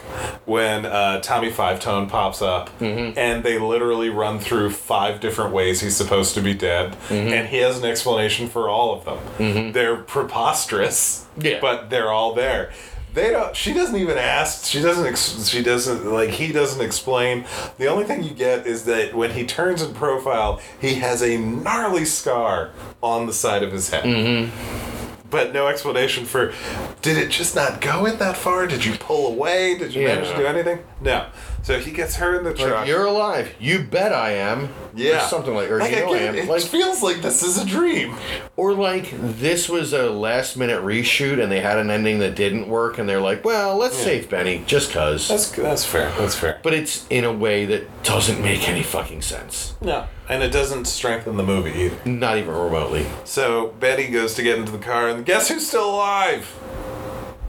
when uh, Tommy Five Tone pops up Mm-hmm. and they literally run through five different ways he's supposed to be dead, Mm-hmm. and he has an explanation for all of them. They're preposterous, Yeah. but they're all there. They don't. She doesn't even ask. She doesn't. Ex, she doesn't like. He doesn't explain. The only thing you get is that when he turns in profile, he has a gnarly scar on the side of his head Mm-hmm. but no explanation for did it just not go in that far did you pull away did you Yeah. manage to do anything no so he gets her in the Like, truck you're alive. You bet I am. yeah Or something like, or like, you know I again, am. it Like, feels like this is a dream Or like this was a last minute reshoot and they had an ending that didn't work and they're like, well, let's save Benny just cause. that's that's fair that's fair but it's in a way that doesn't make any fucking sense. no and it doesn't strengthen the movie either Not even remotely. so betty goes to get into the car and guess who's still alive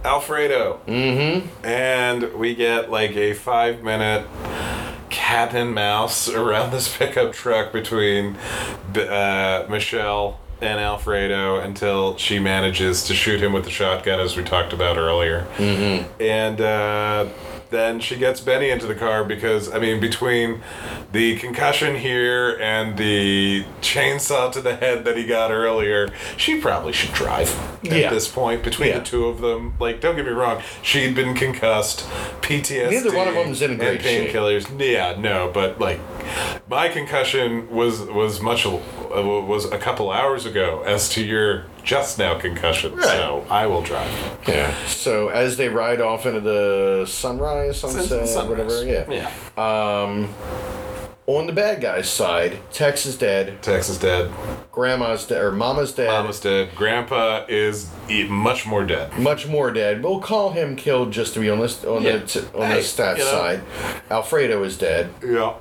Alfredo. Mm-hmm. And we get like a five minute cat and mouse around this pickup truck between uh, Michelle and Alfredo until she manages to shoot him with the shotgun, as we talked about earlier. Mm-hmm. And uh, then she gets Benny into the car because, I mean, between the concussion here and the chainsaw to the head that he got earlier, she probably should drive at Yeah. this point. Between Yeah. the two of them, like, don't get me wrong, she'd been concussed, PTSD, Neither one of them's in and great shape. painkillers. Yeah, no, but like, my concussion was was much uh, was a couple hours ago as to your just now concussion. Right. So I will drive. Yeah. So as they ride off into the sunrise, sunset, Sunrise. whatever, yeah. Yeah. Um, on the bad guy's side, Tex is dead, Tex is dead. Grandma's dead, or Mama's dead, Mama's dead. Grandpa is e- much more dead. much more dead. We'll call him killed just to be on this on Yeah. the t- on Hey, the stats you know. side. Alfredo is dead. Yeah.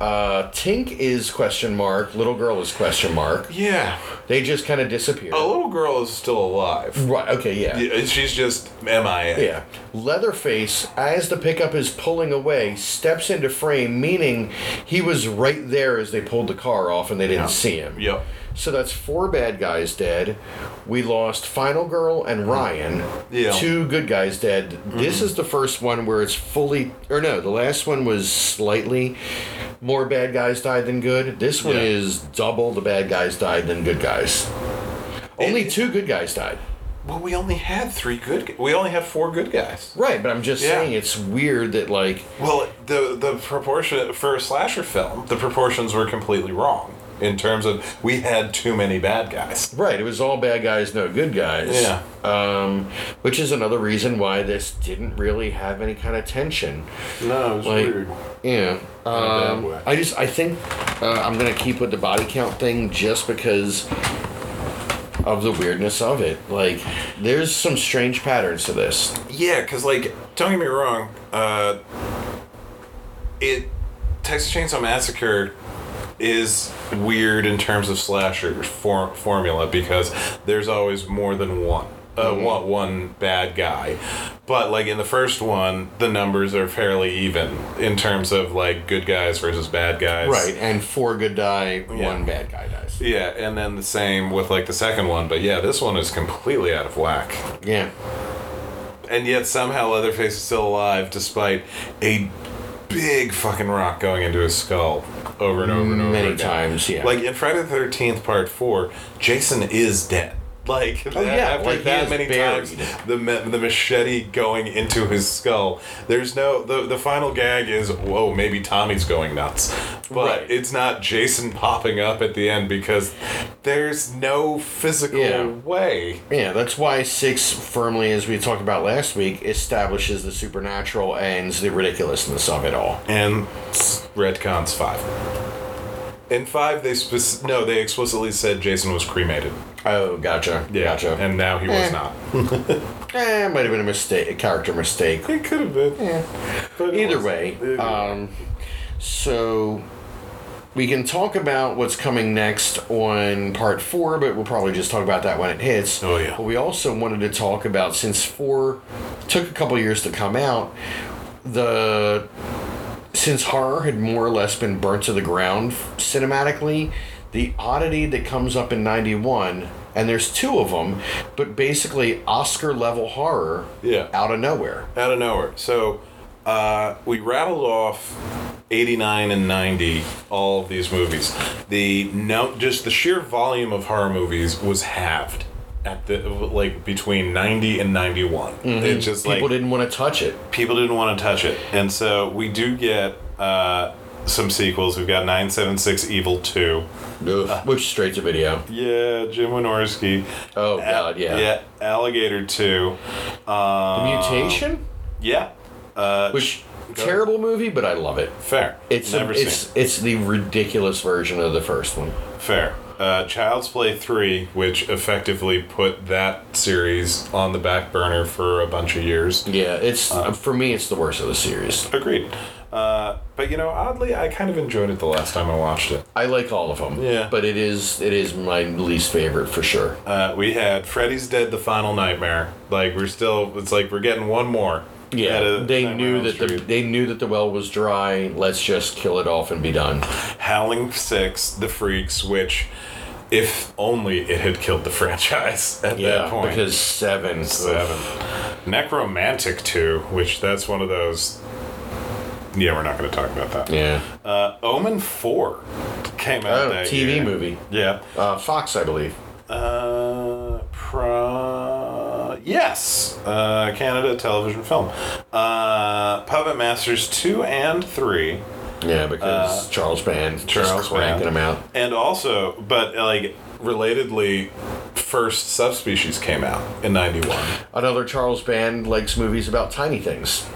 Uh, Tink is question mark. Little girl is question mark. Yeah. They just kind of disappear. A little girl is still alive. Right. Okay. Yeah. Yeah, She's just MIA. Yeah. Leatherface, as the pickup is pulling away, steps into frame, meaning he was right there as they pulled the car off and they didn't see him. Yep. So that's four bad guys dead. We lost Final Girl and Ryan. Yeah. Two good guys dead. This mhm. is the first one where it's fully, or no, the last one was slightly more bad guys died than good. This one Yeah. is double the bad guys died than good guys. Only It- two good guys died. Well, we only had three good. We only had four good guys. Right, but I'm just Yeah. saying it's weird that like Well, the the proportion for a slasher film, the proportions were completely wrong in terms of we had too many bad guys. Right, it was all bad guys, no good guys. Yeah. Um, which is another reason why this didn't really have any kind of tension. No, it was Like, yeah. Um. I just, I think uh, I'm gonna keep with the body count thing just because of the weirdness of it. Like, there's some strange patterns to this. Yeah, because like, don't get me wrong, uh, it Texas Chainsaw Massacre is weird in terms of slasher for, formula because there's always more than one. Uh, one, one bad guy, but like in the first one, the numbers are fairly even in terms of like good guys versus bad guys. Right, and four good die, Yeah. one bad guy dies. Yeah, and then the same with like the second one, but yeah, this one is completely out of whack. Yeah. And yet somehow Leatherface is still alive despite a big fucking rock going into his skull over and over and over Many again. times, yeah. Like in Friday the Thirteenth Part Four, Jason is dead. Like Oh, yeah, after like, that many buried. times, the the machete going into his skull. There's no the the final gag is whoa maybe Tommy's going nuts, but Right. it's not Jason popping up at the end because there's no physical Yeah. way. Yeah, that's why six firmly, as we talked about last week, establishes the supernatural and the ridiculousness of it all. and retcons five. In five, they spec- no, they explicitly said Jason was cremated. Oh, gotcha. Gotcha. and now he was Eh. not. eh, it might have been a mistake, a character mistake. It could have been. Yeah. But it Either wasn't. way, Either um, so we can talk about what's coming next on part four, but we'll probably just talk about that when it hits. Oh, yeah. But we also wanted to talk about since four took a couple years to come out, the since horror had more or less been burnt to the ground cinematically, the oddity that comes up in '91. And there's two of them, but basically Oscar level horror Yeah. out of nowhere. out of nowhere. So uh, we rattled off 89 and 90 all of these movies. The no just the sheer volume of horror movies was halved at the like between 90 and 91. It just People like didn't want to touch it. people didn't want to touch it. And so we do get uh, some sequels. We've got 976 Evil 2. Which straight to video. Yeah, Jim Wynorski. Oh god, yeah. Yeah, Alligator 2. Uh, Mutation, Yeah. Uh, which terrible movie, but I love it. fair. It's never a, seen. it's the ridiculous version of the first one. Fair. Uh, Child's Play 3, which effectively put that series on the back burner for a bunch of years. Yeah, it's for me, it's the worst of the series. Agreed. Uh, But you know, oddly, I kind of enjoyed it the last time I watched it. I like all of them. Yeah. But it is it is my least favorite for sure. Uh, we had Freddy's Dead: The Final Nightmare. Like we're still, it's like we're getting one more. Yeah, they knew that the they knew that the well was dry. Let's just kill it off and be done. Howling Six, The Freaks, which, if only it had killed the franchise at that Yeah, point. because seven. seven. Nekromantik Two, which that's one of those. Yeah, we're not going to talk about that. Yeah. Uh, Omen Four came out Oh, TV year. movie. Yeah. Uh, Fox, I believe. Uh, pro- yes, uh, Canada television film. Uh, Puppet Masters two and three, Yeah, because Charles Band Uh, Charles cranking Band. them out. and also, but like relatedly, first subspecies came out in ninety one. Another Charles Band likes movies about tiny things.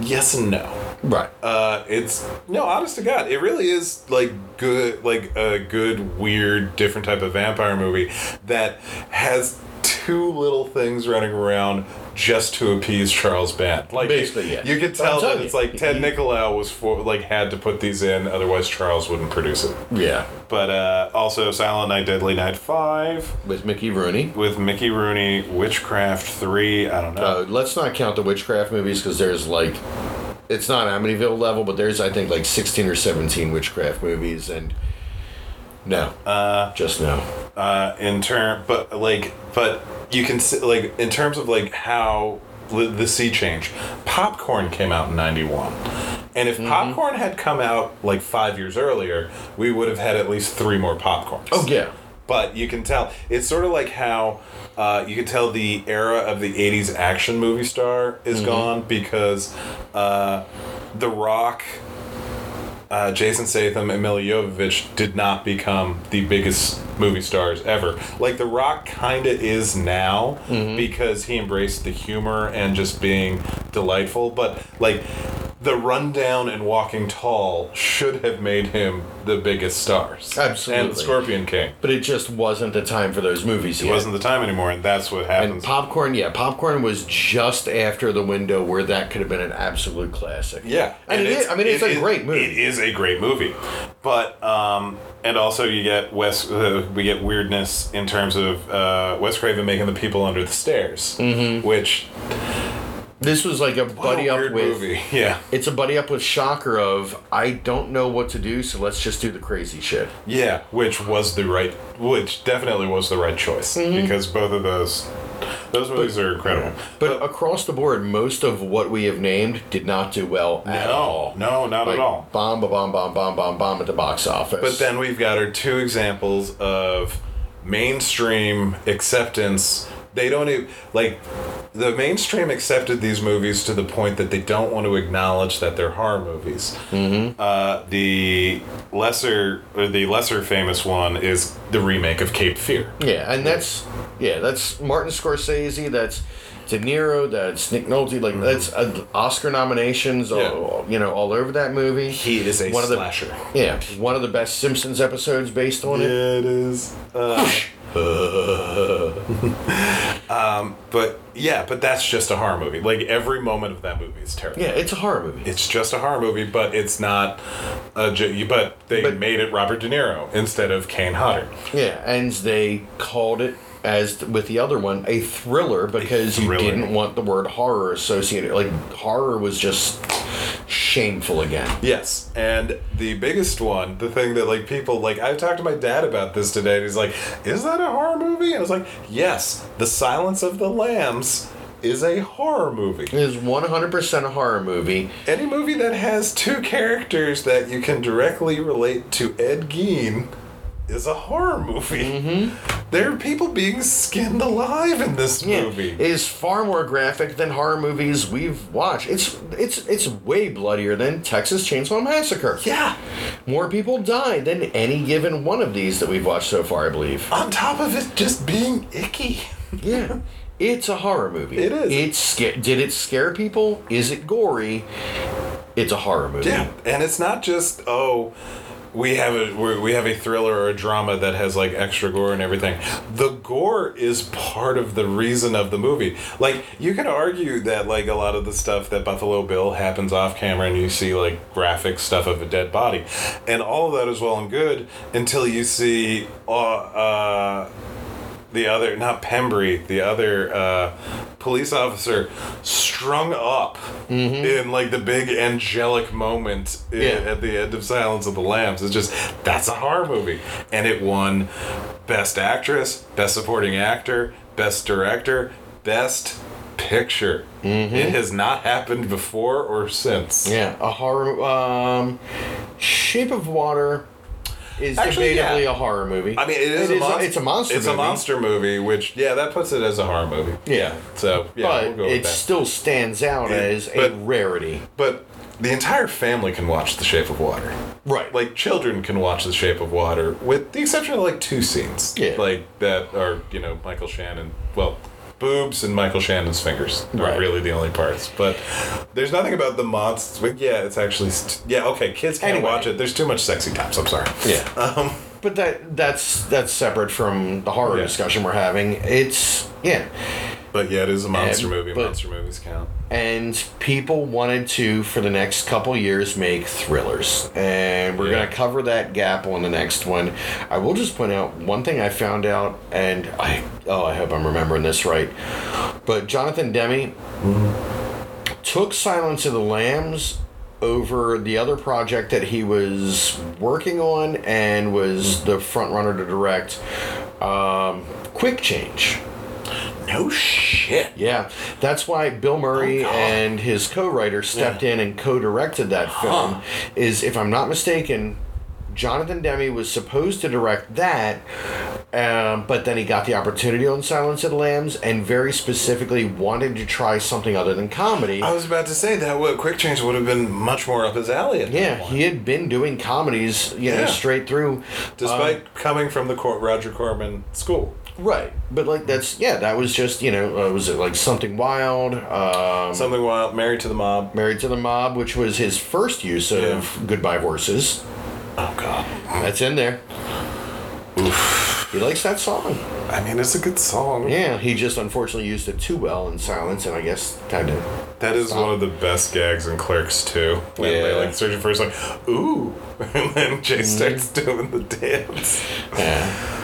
Yes and no. Right. Uh, it's no, honest to God, it really is like good, like a good, weird, different type of vampire movie that has two little things running around just to appease Charles Band. Like Basically, yeah. you could tell that it's you, like Ted Nicolau was for like had to put these in, otherwise Charles wouldn't produce it. yeah. But uh, also Silent Night, Deadly Night Five With Mickey Rooney. with Mickey Rooney, Witchcraft Three. I don't know. Uh, let's not count the witchcraft movies because there's like, it's not Amityville level, but there's I think like 16 or 17 witchcraft movies, and no, Uh, just no. uh, in term, but like, but you can see, like, in terms of like how li- the sea change, popcorn came out in '91, and if popcorn had come out like five years earlier, we would have had at least three more popcorns. Oh yeah, But you can tell it's sort of like how uh, you can tell the era of the '80s action movie star is gone because uh, The Rock. Uh, Jason Statham and Milla Jovovich did not become the biggest movie stars ever. Like The Rock kind of is now because he embraced the humor and just being delightful. But like The Rundown and Walking Tall should have made him the biggest stars. Absolutely. And Scorpion King. but it just wasn't the time for those movies It yet. wasn't the time anymore, and that's what and popcorn, yeah, popcorn was just after the window where that could have been an absolute classic. yeah, and, it is, I mean, it's it a is- great movie. It is a great movie, but um, and also you get Wes. Uh, we get weirdness in terms of uh, Wes Craven making the people under the stairs, mm-hmm. which This was like a buddy a up with. movie. Yeah, It's a buddy up with Shocker of I don't know what to do, so let's just do the crazy shit. yeah, which was the right, which definitely was the right choice Mm-hmm. because both of those, those movies are incredible. But across the board, most of what we have named did not do well at no, all. no, not Like, at all. Bomb, bomb, bomb, bomb, bomb, bomb at the box office. But then we've got our two examples of mainstream acceptance. They don't even like the mainstream accepted these movies to the point that they don't want to acknowledge that they're horror movies. Mm-hmm. Uh, the lesser or the lesser famous one is the remake of Cape Fear. yeah, and that's yeah, that's Martin Scorsese. That's De Niro. That's Nick Nolte. Like that's uh, Oscar nominations. Mm-hmm. Yeah. All, you know, all over that movie. He is a One of the- slasher. Yeah, one of the best Simpsons episodes based on it. Yeah, it is. Uh, um, but yeah, but that's just a horror movie. Like every moment of that movie is terrible. Yeah, it's a horror movie. it's just a horror movie, but it's not a. j- But they But- made it Robert De Niro instead of Kane Hodder. Yeah, and they called it as with the other one a thriller because thriller. you didn't want the word horror associated. Like horror was just shameful again. Yes, and the biggest one, the thing that like people like, I talked to my dad about this today, and he's like, "Is that a horror movie?" And I was like, "Yes, The Silence of the Lambs." Is a horror movie. It is one hundred percent a horror movie. Any movie that has two characters that you can directly relate to Ed Gein is a horror movie. Mm-hmm. There are people being skinned alive in this Yeah, movie. it is far more graphic than horror movies we've watched. It's it's it's way bloodier than Texas Chainsaw Massacre. yeah. More people die than any given one of these that we've watched so far, I believe. On top of it just being icky. Yeah. It's a horror movie. It is. It's sca- Did it scare people? Is it gory? It's a horror movie. Yeah, and it's not just oh, we have a we have a thriller or a drama that has like extra gore and everything. The gore is part of the reason of the movie. Like you could argue that like a lot of the stuff that Buffalo Bill happens off camera and you see like graphic stuff of a dead body, and all of that is well and good until you see uh, uh the other not Pembry, the other uh, police officer strung up in like the big angelic moment i- Yeah. at the end of Silence of the Lambs. It's just that's a horror movie, and it won Best Actress, Best Supporting Actor, Best Director, Best Picture. It has not happened before or since. Yeah, a horror. Um, Shape of Water is Actually, debatably yeah. a horror movie. I mean, it is, a, monst- it's a monster. It's movie. a monster movie, which yeah, that puts it as a horror movie. Yeah, So yeah, but we'll go with it that. still stands out It- as a rarity. But the entire family can watch The Shape of Water. Right. Like children can watch The Shape of Water, with the exception of like two scenes. Yeah. Like that are you know Michael Shannon. Well, boobs and Michael Shannon's fingers are Right. really the only parts. But there's nothing about the monsters. But yeah, it's actually st- yeah. Okay, kids can't Anyway. watch it. There's too much sexy times. I'm sorry. Yeah. Um. But that that's that's separate from the horror Yeah. discussion we're having. It's yeah. But yeah, it is a monster And- movie. but- monster movies count. and people wanted to for the next couple years make thrillers and we're Yeah. going to cover that gap on the next one i will just point out one thing i found out and i oh i hope i'm remembering this right but Jonathan Demme took silence of the lambs over the other project that he was working on and was the front runner to direct um, quick change No shit. yeah, that's why Bill Murray Oh, and his co-writer stepped in and co-directed that film. Is if I'm not mistaken, Jonathan Demme was supposed to direct that, um, but then he got the opportunity on Silence of the Lambs and very specifically wanted to try something other than comedy. I was about to say that what Quick Change would have been much more up his alley. At yeah, he had been doing comedies, you know, Yeah. straight through. despite Um, coming from the Cor- Roger Corman school. Right, but like that's yeah, that was just you know, uh, was it like something wild? Um, Something wild, married to the mob. Married to the Mob, which was his first use of Yeah. Goodbye Horses. Oh god. That's in there. He likes that song. I mean, it's a good song. Yeah, he just unfortunately used it too well in silence, and I guess kind of. That is one of the best gags in Clerks II. When they Yeah. like searching for like, ooh, and then Jay Mm-hmm. starts doing the dance. Yeah.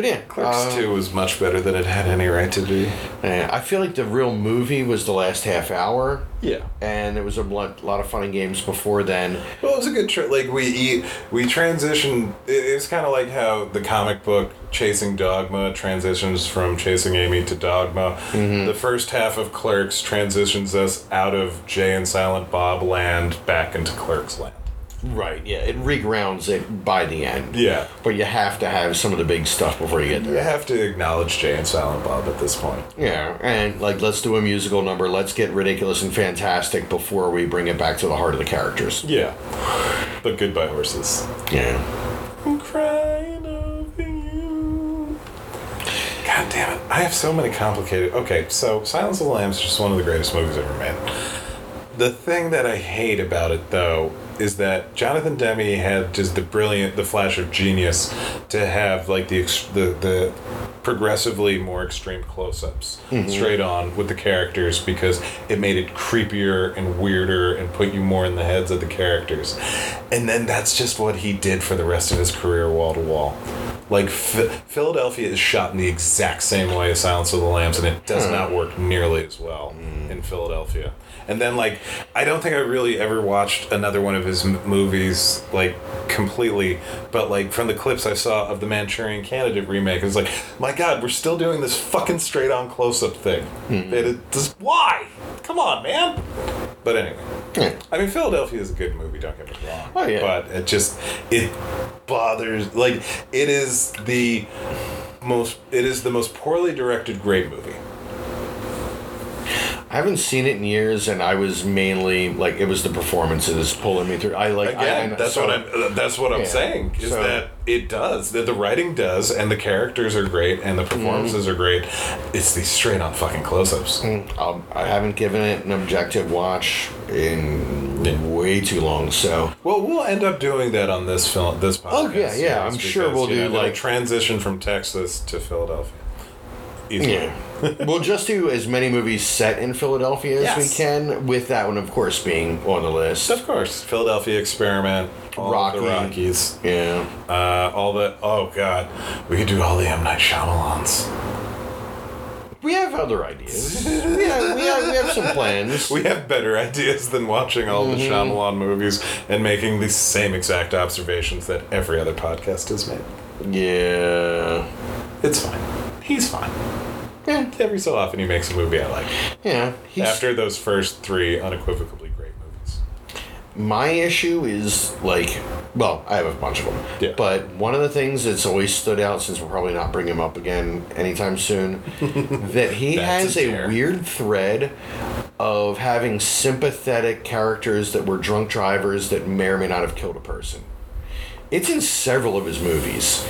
But yeah, Clerks uh, two was much better than it had any right to be. yeah, I feel like the real movie was the last half hour, Yeah. and it was a lot, lot of fun and games before then. Well, it was a good trip. Like we eat, we transitioned. It, it's kind of like how the comic book Chasing Dogma transitions from Chasing Amy to Dogma. The first half of Clerks transitions us out of Jay and Silent Bob land back into Clerks land. Right. Yeah, it regrounds it by the end. Yeah. But you have to have some of the big stuff before you get there. You have to acknowledge Jay and Silent Bob at this point. Yeah, and like let's do a musical number. Let's get ridiculous and fantastic before we bring it back to the heart of the characters. Yeah. But goodbye, horses. Yeah. I'm crying over you. God damn it. I have so many complicated. Okay, so Silence of the Lambs is just one of the greatest movies ever made. The thing that I hate about it, though, is that Jonathan Demme had just the brilliant, the flash of genius to have like the the the progressively more extreme close-ups mm-hmm. straight on with the characters because it made it creepier and weirder and put you more in the heads of the characters. And then that's just what he did for the rest of his career, wall to wall. Like Ph- Philadelphia is shot in the exact same way as Silence of the Lambs, and it does hmm. not work nearly as well mm. in Philadelphia. And then, like, I don't think I really ever watched another one of his m- movies, like, completely. But, like, from the clips I saw of the Manchurian Candidate remake, it's like, my God, we're still doing this fucking straight on close up thing. Hmm. And it just, why? Come on, man. But anyway. Yeah. I mean, Philadelphia is a good movie. Don't get me wrong. Oh, yeah. But it just it bothers. Like it is the most. It is the most poorly directed great movie. I haven't seen it in years, and I was mainly like it was the performances pulling me through. I like Again, I, I, that's so- what I'm. That's what I'm Yeah. saying is So- that it does. That the writing does, and the characters are great, and the performances Mm-hmm. are great. It's these straight on fucking close-ups. Um, I haven't given it an objective watch in Yeah. way too long. So Well, we'll end up doing that on this film, this podcast. Oh, yeah, yeah, I'm sure we'll do, know, like- transition from Texas to Philadelphia. Easily. yeah, we'll just do as many movies set in Philadelphia as Yes. we can. With that one, of course, being on the list. Of course, Philadelphia Experiment, all Rocky. the Rockies, Yeah. uh, all the oh god, we could do all the M Night Shyamalans. We have other ideas. we, have, we, have, we have some plans. We have better ideas than watching all the Mm-hmm. Shyamalan movies and making the same exact observations that every other podcast has made. yeah. It's fine. He's fine. Yeah. Every so often he makes a movie I like. Yeah. He's, After those first three unequivocally great movies. my issue is like, well, I have a bunch of them. Yeah. But one of the things that's always stood out, since we'll probably not bring him up again anytime soon, that he has a a weird thread of having sympathetic characters that were drunk drivers that may or may not have killed a person. It's in several of his movies.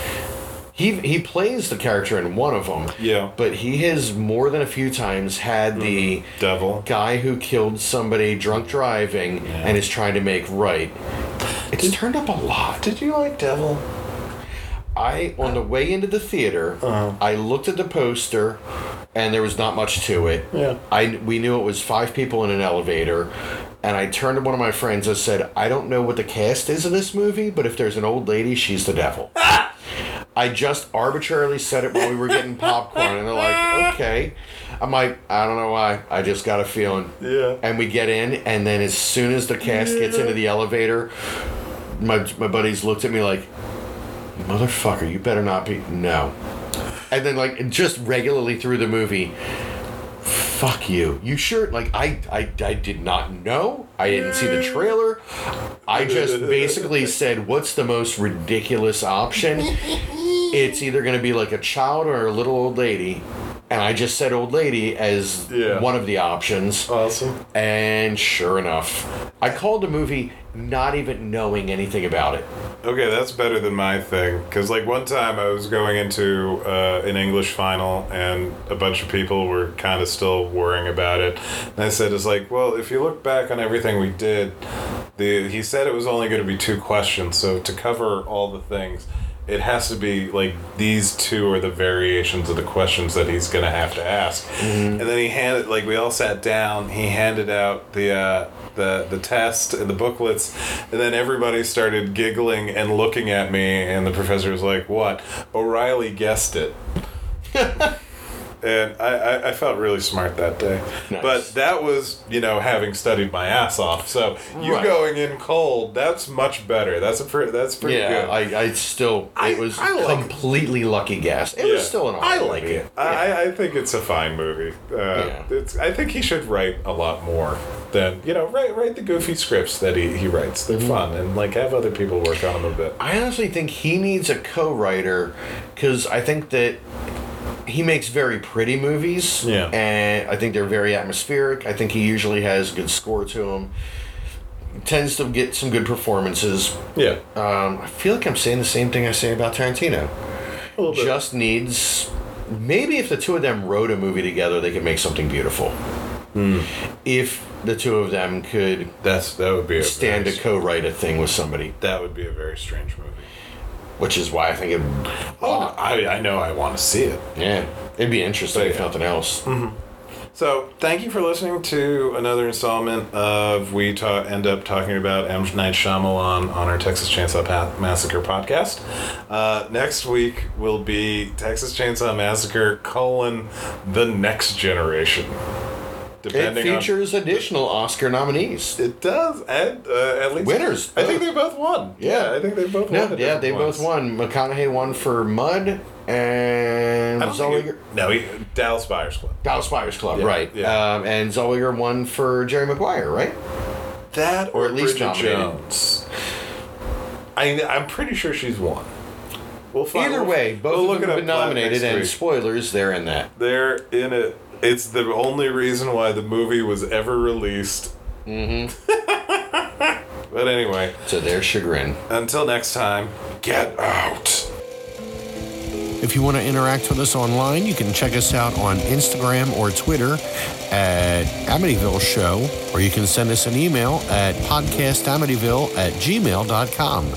He, he plays the character in one of them. Yeah. But he has more than a few times had the Devil. guy who killed somebody drunk driving and is trying to make right. It's turned up a lot. Did you like Devil? I on the way into the theater, Uh-huh. I looked at the poster, and there was not much to it. Yeah. I we knew it was five people in an elevator, and I turned to one of my friends and said, "I don't know what the cast is of this movie, but if there's an old lady, she's the devil." I just arbitrarily said it while we were getting popcorn, and they're like, "Okay." I'm like, I don't know why. I just got a feeling. Yeah. And we get in, and then as soon as the cast gets into the elevator, my my buddies looked at me like, "Motherfucker, you better not be." No. And then like just regularly through the movie, fuck you. You sure? Like I I I did not know. I didn't see the trailer. I just basically said, "What's the most ridiculous option?" It's either going to be like a child or a little old lady. And I just said old lady as Yeah. one of the options. Awesome. And sure enough, I called the movie not even knowing anything about it. Okay, that's better than my thing. Because, like, one time I was going into uh, an English final and a bunch of people were kind of still worrying about it. And I said, it's like, well, if you look back on everything we did, the he said it was only going to be two questions. So, to cover all the things, it has to be like these two are the variations of the questions that he's going to have to ask. And then he handed, like, we all sat down, he handed out the, uh, the, the test and the booklets, and then everybody started giggling and looking at me, and the professor was like, What? O'Reilly guessed it. and I, I, I felt really smart that day. Nice. But that was, you know, having studied my ass off. So you Right. going in cold, that's much better. That's a pre- that's pretty yeah, good. I, I still I- it was I like it. completely lucky guess. It Yeah. was still an I like movie. it. I, I think it's a fine movie. Uh, Yeah. it's, I think he should write a lot more than you know. Write write the goofy scripts that he, he writes. Mm-hmm. They're fun and like have other people work on them a bit. I honestly think he needs a co-writer because I think that he makes very pretty movies. Yeah. and I think they're very atmospheric. I think he usually has a good score to him. Tends to get some good performances. Yeah, Um, I feel like I'm saying the same thing I say about Tarantino. a little bit. Just needs maybe if the two of them wrote a movie together, they could make something beautiful. Hmm. If the two of them could that's that would be a stand to co-write a thing with somebody, that would be a very strange movie. Which is why I think it. Oh, I I know I want to see it. Yeah, it'd be interesting if nothing else. So, thank you for listening to another installment of We ta- end up talking about M. Night Shyamalan on our Texas Chainsaw pa- Massacre podcast. Uh, next week will be Texas Chainsaw Massacre colon the next generation. It Depending features additional Oscar nominees. it does and uh, at least Winners, I think they both won. Yeah. I think they both No, won. yeah, they ones. both won. McConaughey won for Mud, and Zellweger. no, he, Dallas Buyers Club. Dallas Buyers Club, Yeah, right? yeah. Um, and Zellweger won for Jerry Maguire, right? That Or or, at least Bridget nominated. Jones. I I'm pretty sure she's won. We'll find, Either way, both we'll of them have been nominated, and week. spoilers, they're in that. they're in it. It's the only reason why the movie was ever released. Mm-hmm. but anyway, To their chagrin. until next time, get out. If you want to interact with us online, you can check us out on Instagram or Twitter at Amityville Show, or you can send us an email at podcastamityville at gmail.com.